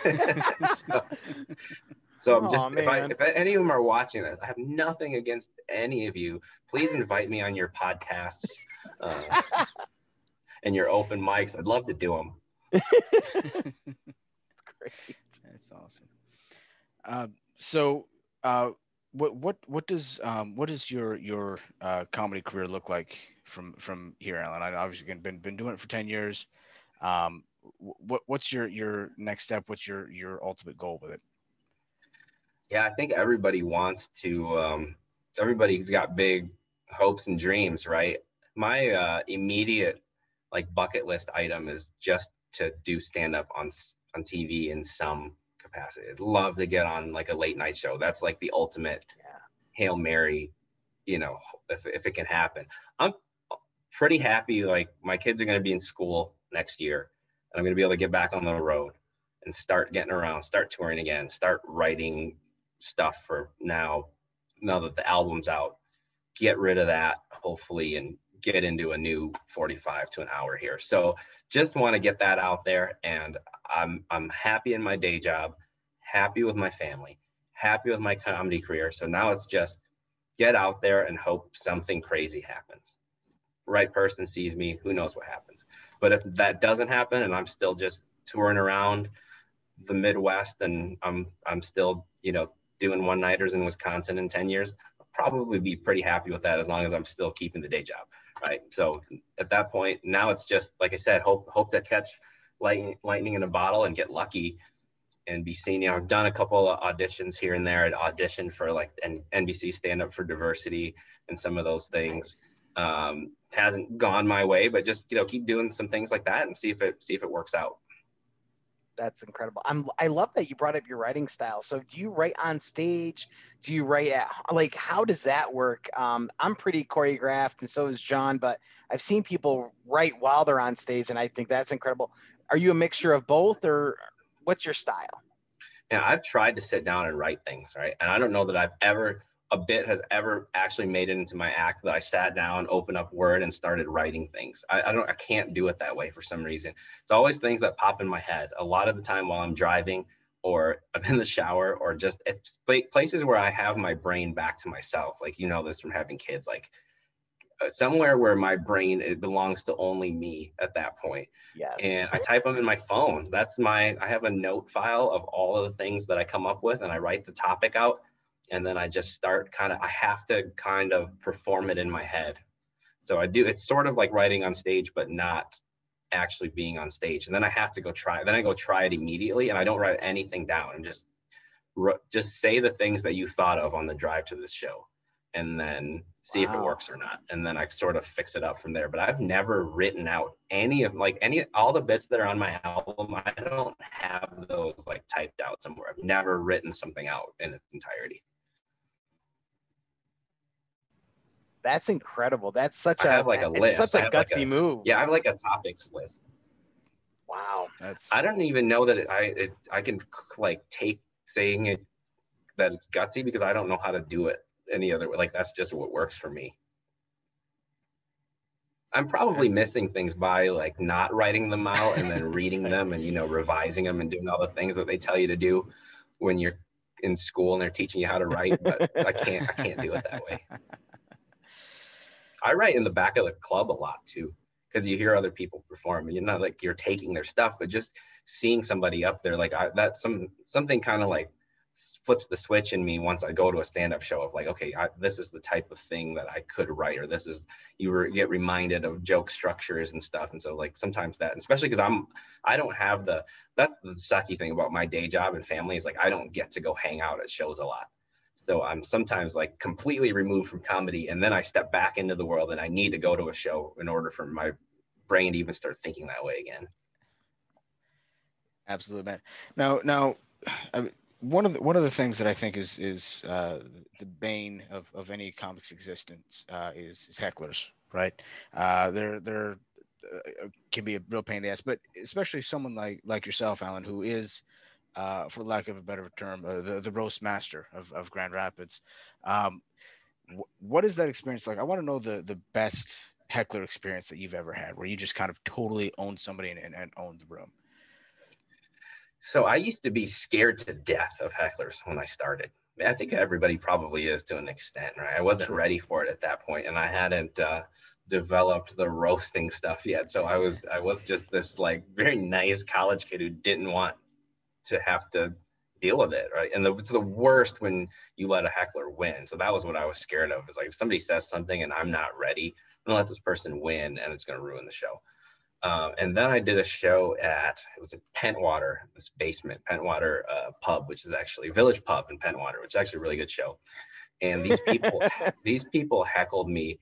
So, so I'm Aw, just if I man. if any of them are watching this, I have nothing against any of you. Please invite me on your podcasts uh, and your open mics. I'd love to do them. Great. That's awesome. Uh, so, uh, what what what does um, what does your your uh, comedy career look like from from here, Alan? I obviously been been doing it for ten years. Um, what what's your your next step? What's your your ultimate goal with it? Yeah, I think everybody wants to. Um, everybody's got big hopes and dreams, right? My uh, immediate like bucket list item is just to do stand up on on TV in some capacity. I'd love to get on like a late night show. That's like the ultimate Yeah. hail mary. You know, if if it can happen, I'm pretty happy. Like my kids are going to be in school next year, and I'm going to be able to get back on the road and start getting around, start touring again, start writing stuff for now. Now that the album's out, get rid of that hopefully and get into a new 45 to an hour here. So just want to get that out there and I'm I'm happy in my day job, happy with my family, happy with my comedy career. So now it's just get out there and hope something crazy happens. Right person sees me, who knows what happens. But if that doesn't happen and I'm still just touring around the Midwest and I'm I'm still, you know, doing one nighters in Wisconsin in 10 years, I'll probably be pretty happy with that as long as I'm still keeping the day job. Right. So at that point, now it's just like I said, hope hope to catch lightning lightning in a bottle and get lucky and be seen. You know, I've done a couple of auditions here and there. I'd auditioned for like N- NBC Stand Up for Diversity and some of those things. Um, hasn't gone my way, but just you know keep doing some things like that and see if it see if it works out. That's incredible. I'm I love that you brought up your writing style. So do you write on stage? Do you write at like how does that work? Um, I'm pretty choreographed and so is John, but I've seen people write while they're on stage and I think that's incredible. Are you a mixture of both or what's your style? Yeah, I've tried to sit down and write things, right? And I don't know that I've ever a bit has ever actually made it into my act that I sat down, opened up Word, and started writing things. I, I don't, I can't do it that way for some reason. It's always things that pop in my head. A lot of the time while I'm driving, or I'm in the shower, or just it's places where I have my brain back to myself. Like you know this from having kids. Like uh, somewhere where my brain it belongs to only me at that point Yes. and I type them in my phone. That's my I have a note file of all of the things that I come up with and I write the topic out and then I just start kind of I have to kind of perform it in my head. So I do it's sort of like writing on stage but not actually being on stage. And then I have to go try then I go try it immediately and I don't write anything down. I'm just just say the things that you thought of on the drive to this show and then see if it works or not and then i sort of fix it up from there but i've never written out any of like any all the bits that are on my album i don't have those like typed out somewhere i've never written something out in its entirety That's incredible. That's such I a have, like, a it's list. such I a have, like, gutsy a- move. yeah i have like a topics list Wow. That's i don't even know that it, i it, i can like take saying it that it's gutsy because i don't know how to do it any other way like that's just what works for me i'm probably missing things by like not writing them out and then reading them and you know revising them and doing all the things that they tell you to do when you're in school and they're teaching you how to write but i can't i can't do it that way I write in the back of the club a lot too, because you hear other people perform. You're not like you're taking their stuff, but just seeing somebody up there, like I, that's some something kind of like flips the switch in me once I go to a stand-up show of like, okay, I, this is the type of thing that I could write, or this is you re- get reminded of joke structures and stuff. And so like sometimes that, especially because I'm I don't have the that's the sucky thing about my day job and family is like I don't get to go hang out at shows a lot. So I'm sometimes like completely removed from comedy, and then I step back into the world, and I need to go to a show in order for my brain to even start thinking that way again. Absolutely, man. Now, now, I one of the one of the things that I think is is uh, the bane of, of any comic's existence uh, is, is hecklers, right? Uh, they're they're uh, can be a real pain in the ass, but especially someone like like yourself, Alan, who is, uh, for lack of a better term, uh, the the roast master of, of Grand Rapids. Um, wh- what is that experience like? I want to know the the best heckler experience that you've ever had, where you just kind of totally owned somebody and, and, and owned the room. So I used to be scared to death of hecklers when I started. I think everybody probably is to an extent, right? I wasn't ready for it at that point, and I hadn't uh, developed the roasting stuff yet. So I was I was just this like very nice college kid who didn't want to have to deal with it, right? And the, it's the worst when you let a heckler win. So that was what I was scared of. Is like if somebody says something and I'm not ready, I'm gonna let this person win, and it's gonna ruin the show. Um, and then I did a show at it was in Pentwater, this basement Pentwater uh, pub, which is actually Village Pub in Pentwater, which is actually a really good show. And these people, these people heckled me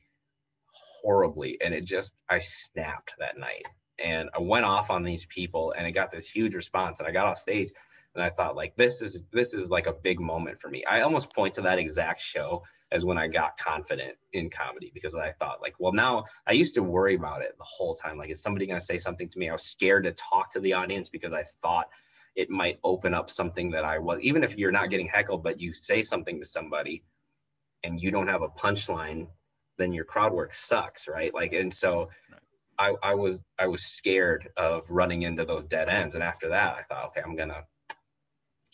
horribly, and it just I snapped that night, and I went off on these people, and it got this huge response, and I got off stage, and I thought like this is this is like a big moment for me. I almost point to that exact show as when I got confident in comedy because I thought like, well, now I used to worry about it the whole time. Like, is somebody going to say something to me? I was scared to talk to the audience because I thought it might open up something that I was, even if you're not getting heckled, but you say something to somebody and you don't have a punchline, then your crowd work sucks, right? Like, and so I, I was, I was scared of running into those dead ends. And after that, I thought, okay, I'm gonna,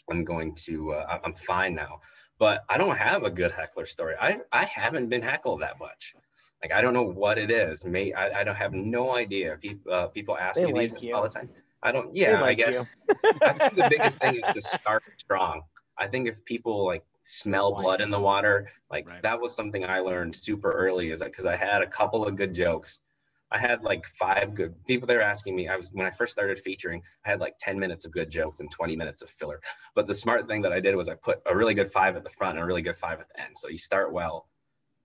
I'm going to, uh, I'm fine now but I don't have a good heckler story. I, I haven't been heckled that much. Like I don't know what it is. May I, I don't have no idea. People uh, people ask They me these you. all the time. I don't. Yeah, I guess. I think the biggest thing is to start strong. I think if people like smell blood in the water, like Right. that was something I learned super early. Is that because I had a couple of good jokes. I had like five good people. They're asking me. I was when I first started featuring. I had like ten minutes of good jokes and twenty minutes of filler. But the smart thing that I did was I put a really good five at the front and a really good five at the end. So you start well.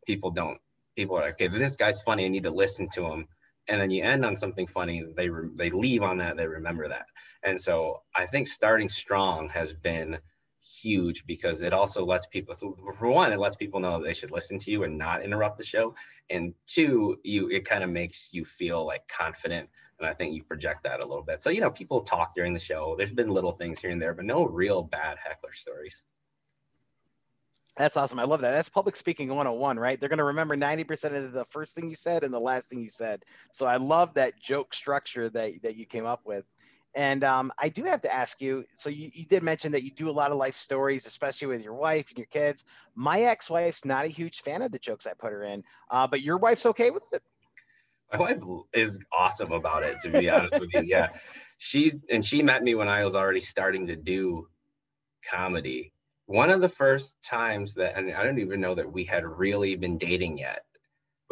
People don't. People are like, okay, this guy's funny. I need to listen to him. And then you end on something funny. They re- they leave on that. They remember that. And so I think starting strong has been huge because it also lets people for one it lets people know they should listen to you and not interrupt the show and two you it kind of makes you feel like confident and i think you project that a little bit so you know people talk during the show there's been little things here and there but no real bad heckler stories That's awesome. I love that. That's public speaking 101, right? They're going to remember 90% of the first thing you said and the last thing you said. So I love that joke structure that, that you came up with. And um, I do have to ask you so you, you did mention that you do a lot of life stories, especially with your wife and your kids. My ex wife's not a huge fan of the jokes I put her in, uh, but your wife's okay with it. my wife is awesome about it to be honest with you yeah she and she met me when i was already starting to do comedy one of the first times that and i don't even know that we had really been dating yet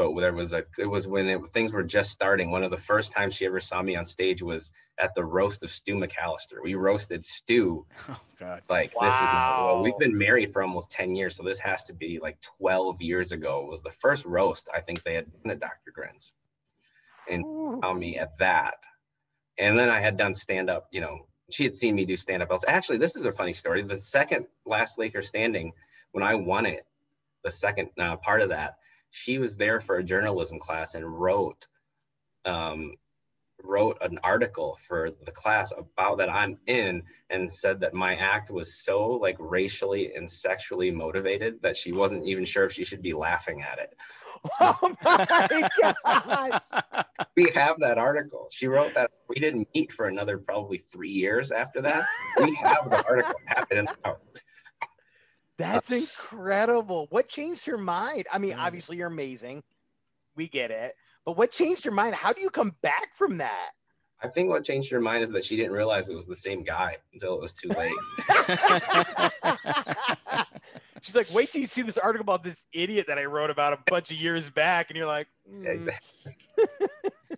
but there was a it was when it, things were just starting one of the first times she ever saw me on stage was at the roast of stu mcallister we roasted stu Oh God. like this is not well we've been married for almost 10 years so this has to be like 12 years ago it was the first roast i think they had done at dr grins and on me at that. And then I had done stand up, you know, she had seen me do stand up. Actually, this is a funny story. The second last Laker standing, when I won it, the second uh, part of that, she was there for a journalism class and wrote, um, wrote an article for the class about that I'm in and said that my act was so like racially and sexually motivated that she wasn't even sure if she should be laughing at it. Oh my gosh. we have that article. She wrote that. We didn't meet for another probably three years after that. We have the article. It in the house. That's incredible. What changed your mind? I mean, Mm. obviously you're amazing. We get it. But what changed your mind? How do you come back from that? I think what changed her mind is that she didn't realize it was the same guy until it was too late. She's like, wait till you see this article about this idiot that I wrote about a bunch of years back, and you're like, "Mm,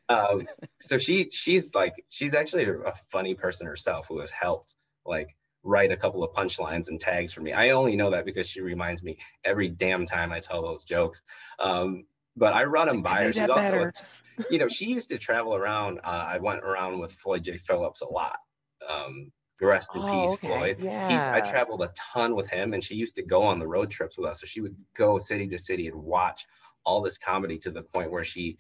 um, so she she's like she's actually a a funny person herself who has helped like write a couple of punchlines and tags for me. I only know that because she reminds me every damn time I tell those jokes. Um, but I run them by her. She's also, you know, she used to travel around. Uh, I went around with Floyd J. Phillips a lot. Um, rest in Oh, peace, okay. Floyd. He, Yeah. I traveled a ton with him, and she used to go on the road trips with us. So she would go city to city and watch all this comedy to the point where she,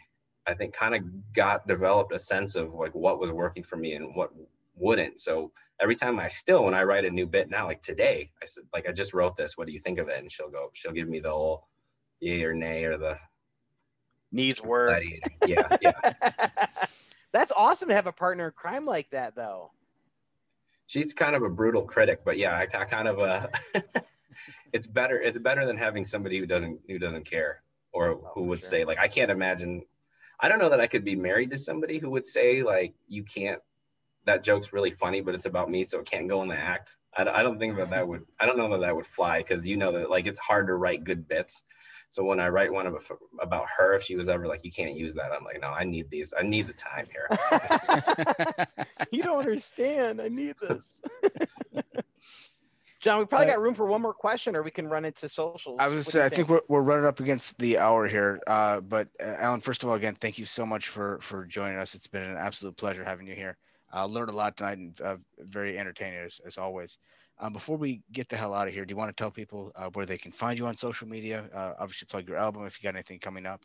I think, kind of got developed a sense of like what was working for me and what wouldn't. So every time I still, when I write a new bit now, like today, I said, like, I just wrote this. What do you think of it? And she'll go, she'll give me the whole yay or nay or the Needs work. Yeah, yeah. That's awesome to have a partner in crime like that, though. she's kind of a brutal critic, but yeah, I, I kind of uh it's better it's better than having somebody who doesn't who doesn't care or Oh, who would sure. say like I can't imagine I don't know that I could be married to somebody who would say like you can't that joke's really funny but it's about me so it can't go in the act. I, I don't think that that would I don't know that that would fly because you know that like it's hard to write good bits. So when I write one about, about her, if she was ever like, you can't use that, I'm like, no, I need these. I need the time here. you don't understand. I need this. John, we probably Uh, got room for one more question, or we can run into socials. I What was do say, you I think we're, we're running up against the hour here. Uh, but uh, Alan, first of all, again, thank you so much for for joining us. It's been an absolute pleasure having you here. I learned a lot tonight and uh, very entertaining as, as always. Um, before we get the hell out of here, do you want to tell people uh, where they can find you on social media? Uh, obviously, plug your album if you got anything coming up.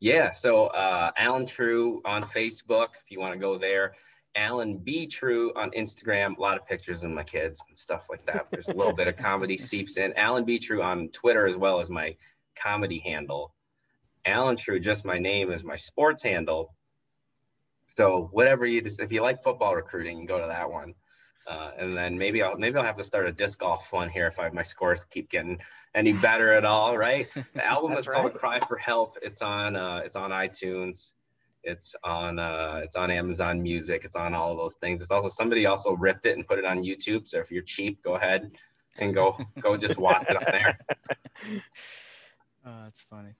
Yeah, so uh, Alan True on Facebook, if you want to go there. Alan B True on Instagram. A lot of pictures of my kids and stuff like that. There's a little bit of comedy seeps in. Alan B True on Twitter as well as my comedy handle. Alan True, just my name, is my sports handle. So whatever you just, if you like football recruiting, go to that one. Uh, and then maybe I'll maybe I'll have to start a disc golf one here if I my scores keep getting any better at all, right? The album is called right. Cry for Help. It's on uh, it's on iTunes. It's on uh, it's on Amazon Music. It's on all of those things. It's also somebody also ripped it and put it on YouTube. So if you're cheap, go ahead and go go just watch it on there. Uh, that's funny.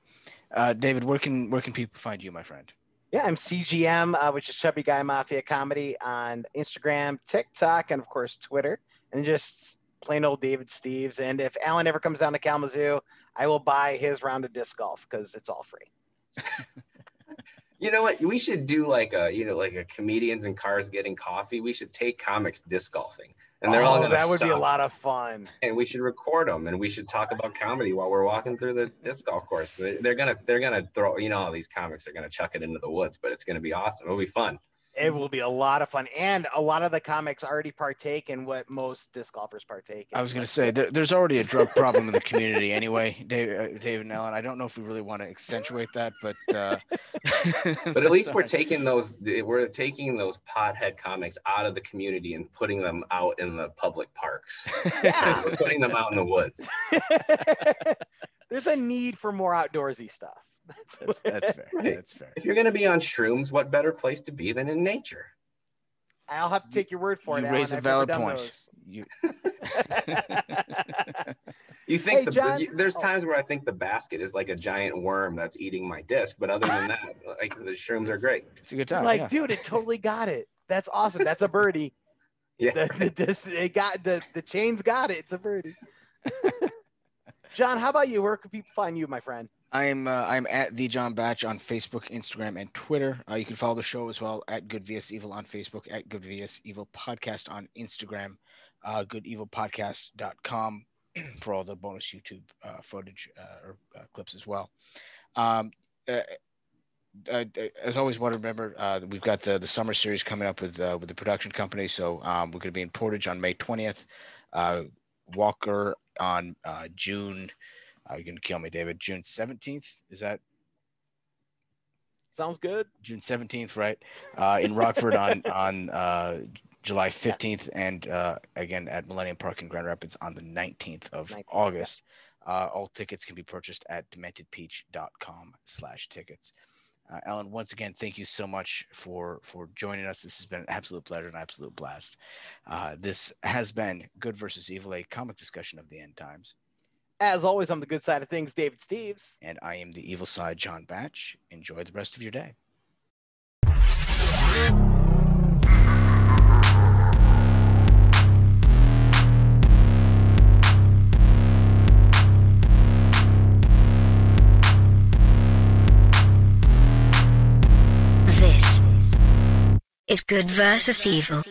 Uh, David, where can where can people find you, my friend? Yeah, I'm CGM, uh, which is Chubby Guy Mafia Comedy on Instagram, TikTok, and of course Twitter, and just plain old David Steves. And if Alan ever comes down to Kalamazoo, I will buy his round of disc golf because it's all free. You know what? We should do like a you know like a comedians and cars getting coffee. We should take comics disc golfing, and they're all oh, gonna that would be a lot of fun. and we should record them and we should talk about comedy while we're walking through the disc golf course. They- they're gonna they're gonna throw you know all these comics are gonna chuck it into the woods but it's gonna be awesome. It'll be fun It will be a lot of fun, and a lot of the comics already partake in what most disc golfers partake. In. I was going to say there, there's already a drug problem in the community anyway, Dave, uh, David and Alan. I don't know if we really want to accentuate that, but uh, but at least we're taking those we're taking those pothead comics out of the community and putting them out in the public parks Yeah. we're putting them out in the woods There's a need for more outdoorsy stuff. That's, that's, that's fair. Right. That's fair. if you're gonna be on shrooms what better place to be than in nature I'll have to take your word for it. you raise a I've never valid point. You, you think Hey, the, John- you- there's oh. times where i think the basket is like a giant worm that's eating my disc but other than that like the shrooms are great it's a good time. like, yeah. dude, it totally got it. That's awesome. That's a birdie. yeah The, the, this, it got the the chains got it. It's a birdie. John, how about you? Where can people find you, my friend? I'm uh, I'm at the John Batch on Facebook, Instagram, and Twitter. Uh, you can follow the show as well at Good vs Evil on Facebook, at Good vs Evil Podcast on Instagram, uh, GoodEvilPodcast.com for all the bonus YouTube uh, footage uh, or uh, clips as well. Um, uh, as always, want to remember we've got the the summer series coming up with with the production company. So um, we're going to be in Portage on May 20th, uh, Walker on June. Uh, you're gonna kill me, David. June 17th. Is that Sounds good. June 17th, right? Uh, in Rockford on on uh, July 15th, and uh, again at Millennium Park in Grand Rapids on the 19th of 19th, yeah. August. Uh, all tickets can be purchased at dementedpeach.com slash tickets. Uh, Ellen, once again, thank you so much for for joining us. This has been an absolute pleasure and absolute blast. Uh, this has been Good versus Evil, a comic discussion of the end times. As always, on the good side of things, David Steves. And I am the evil side, John Batch. Enjoy the rest of your day. This is Good versus Evil.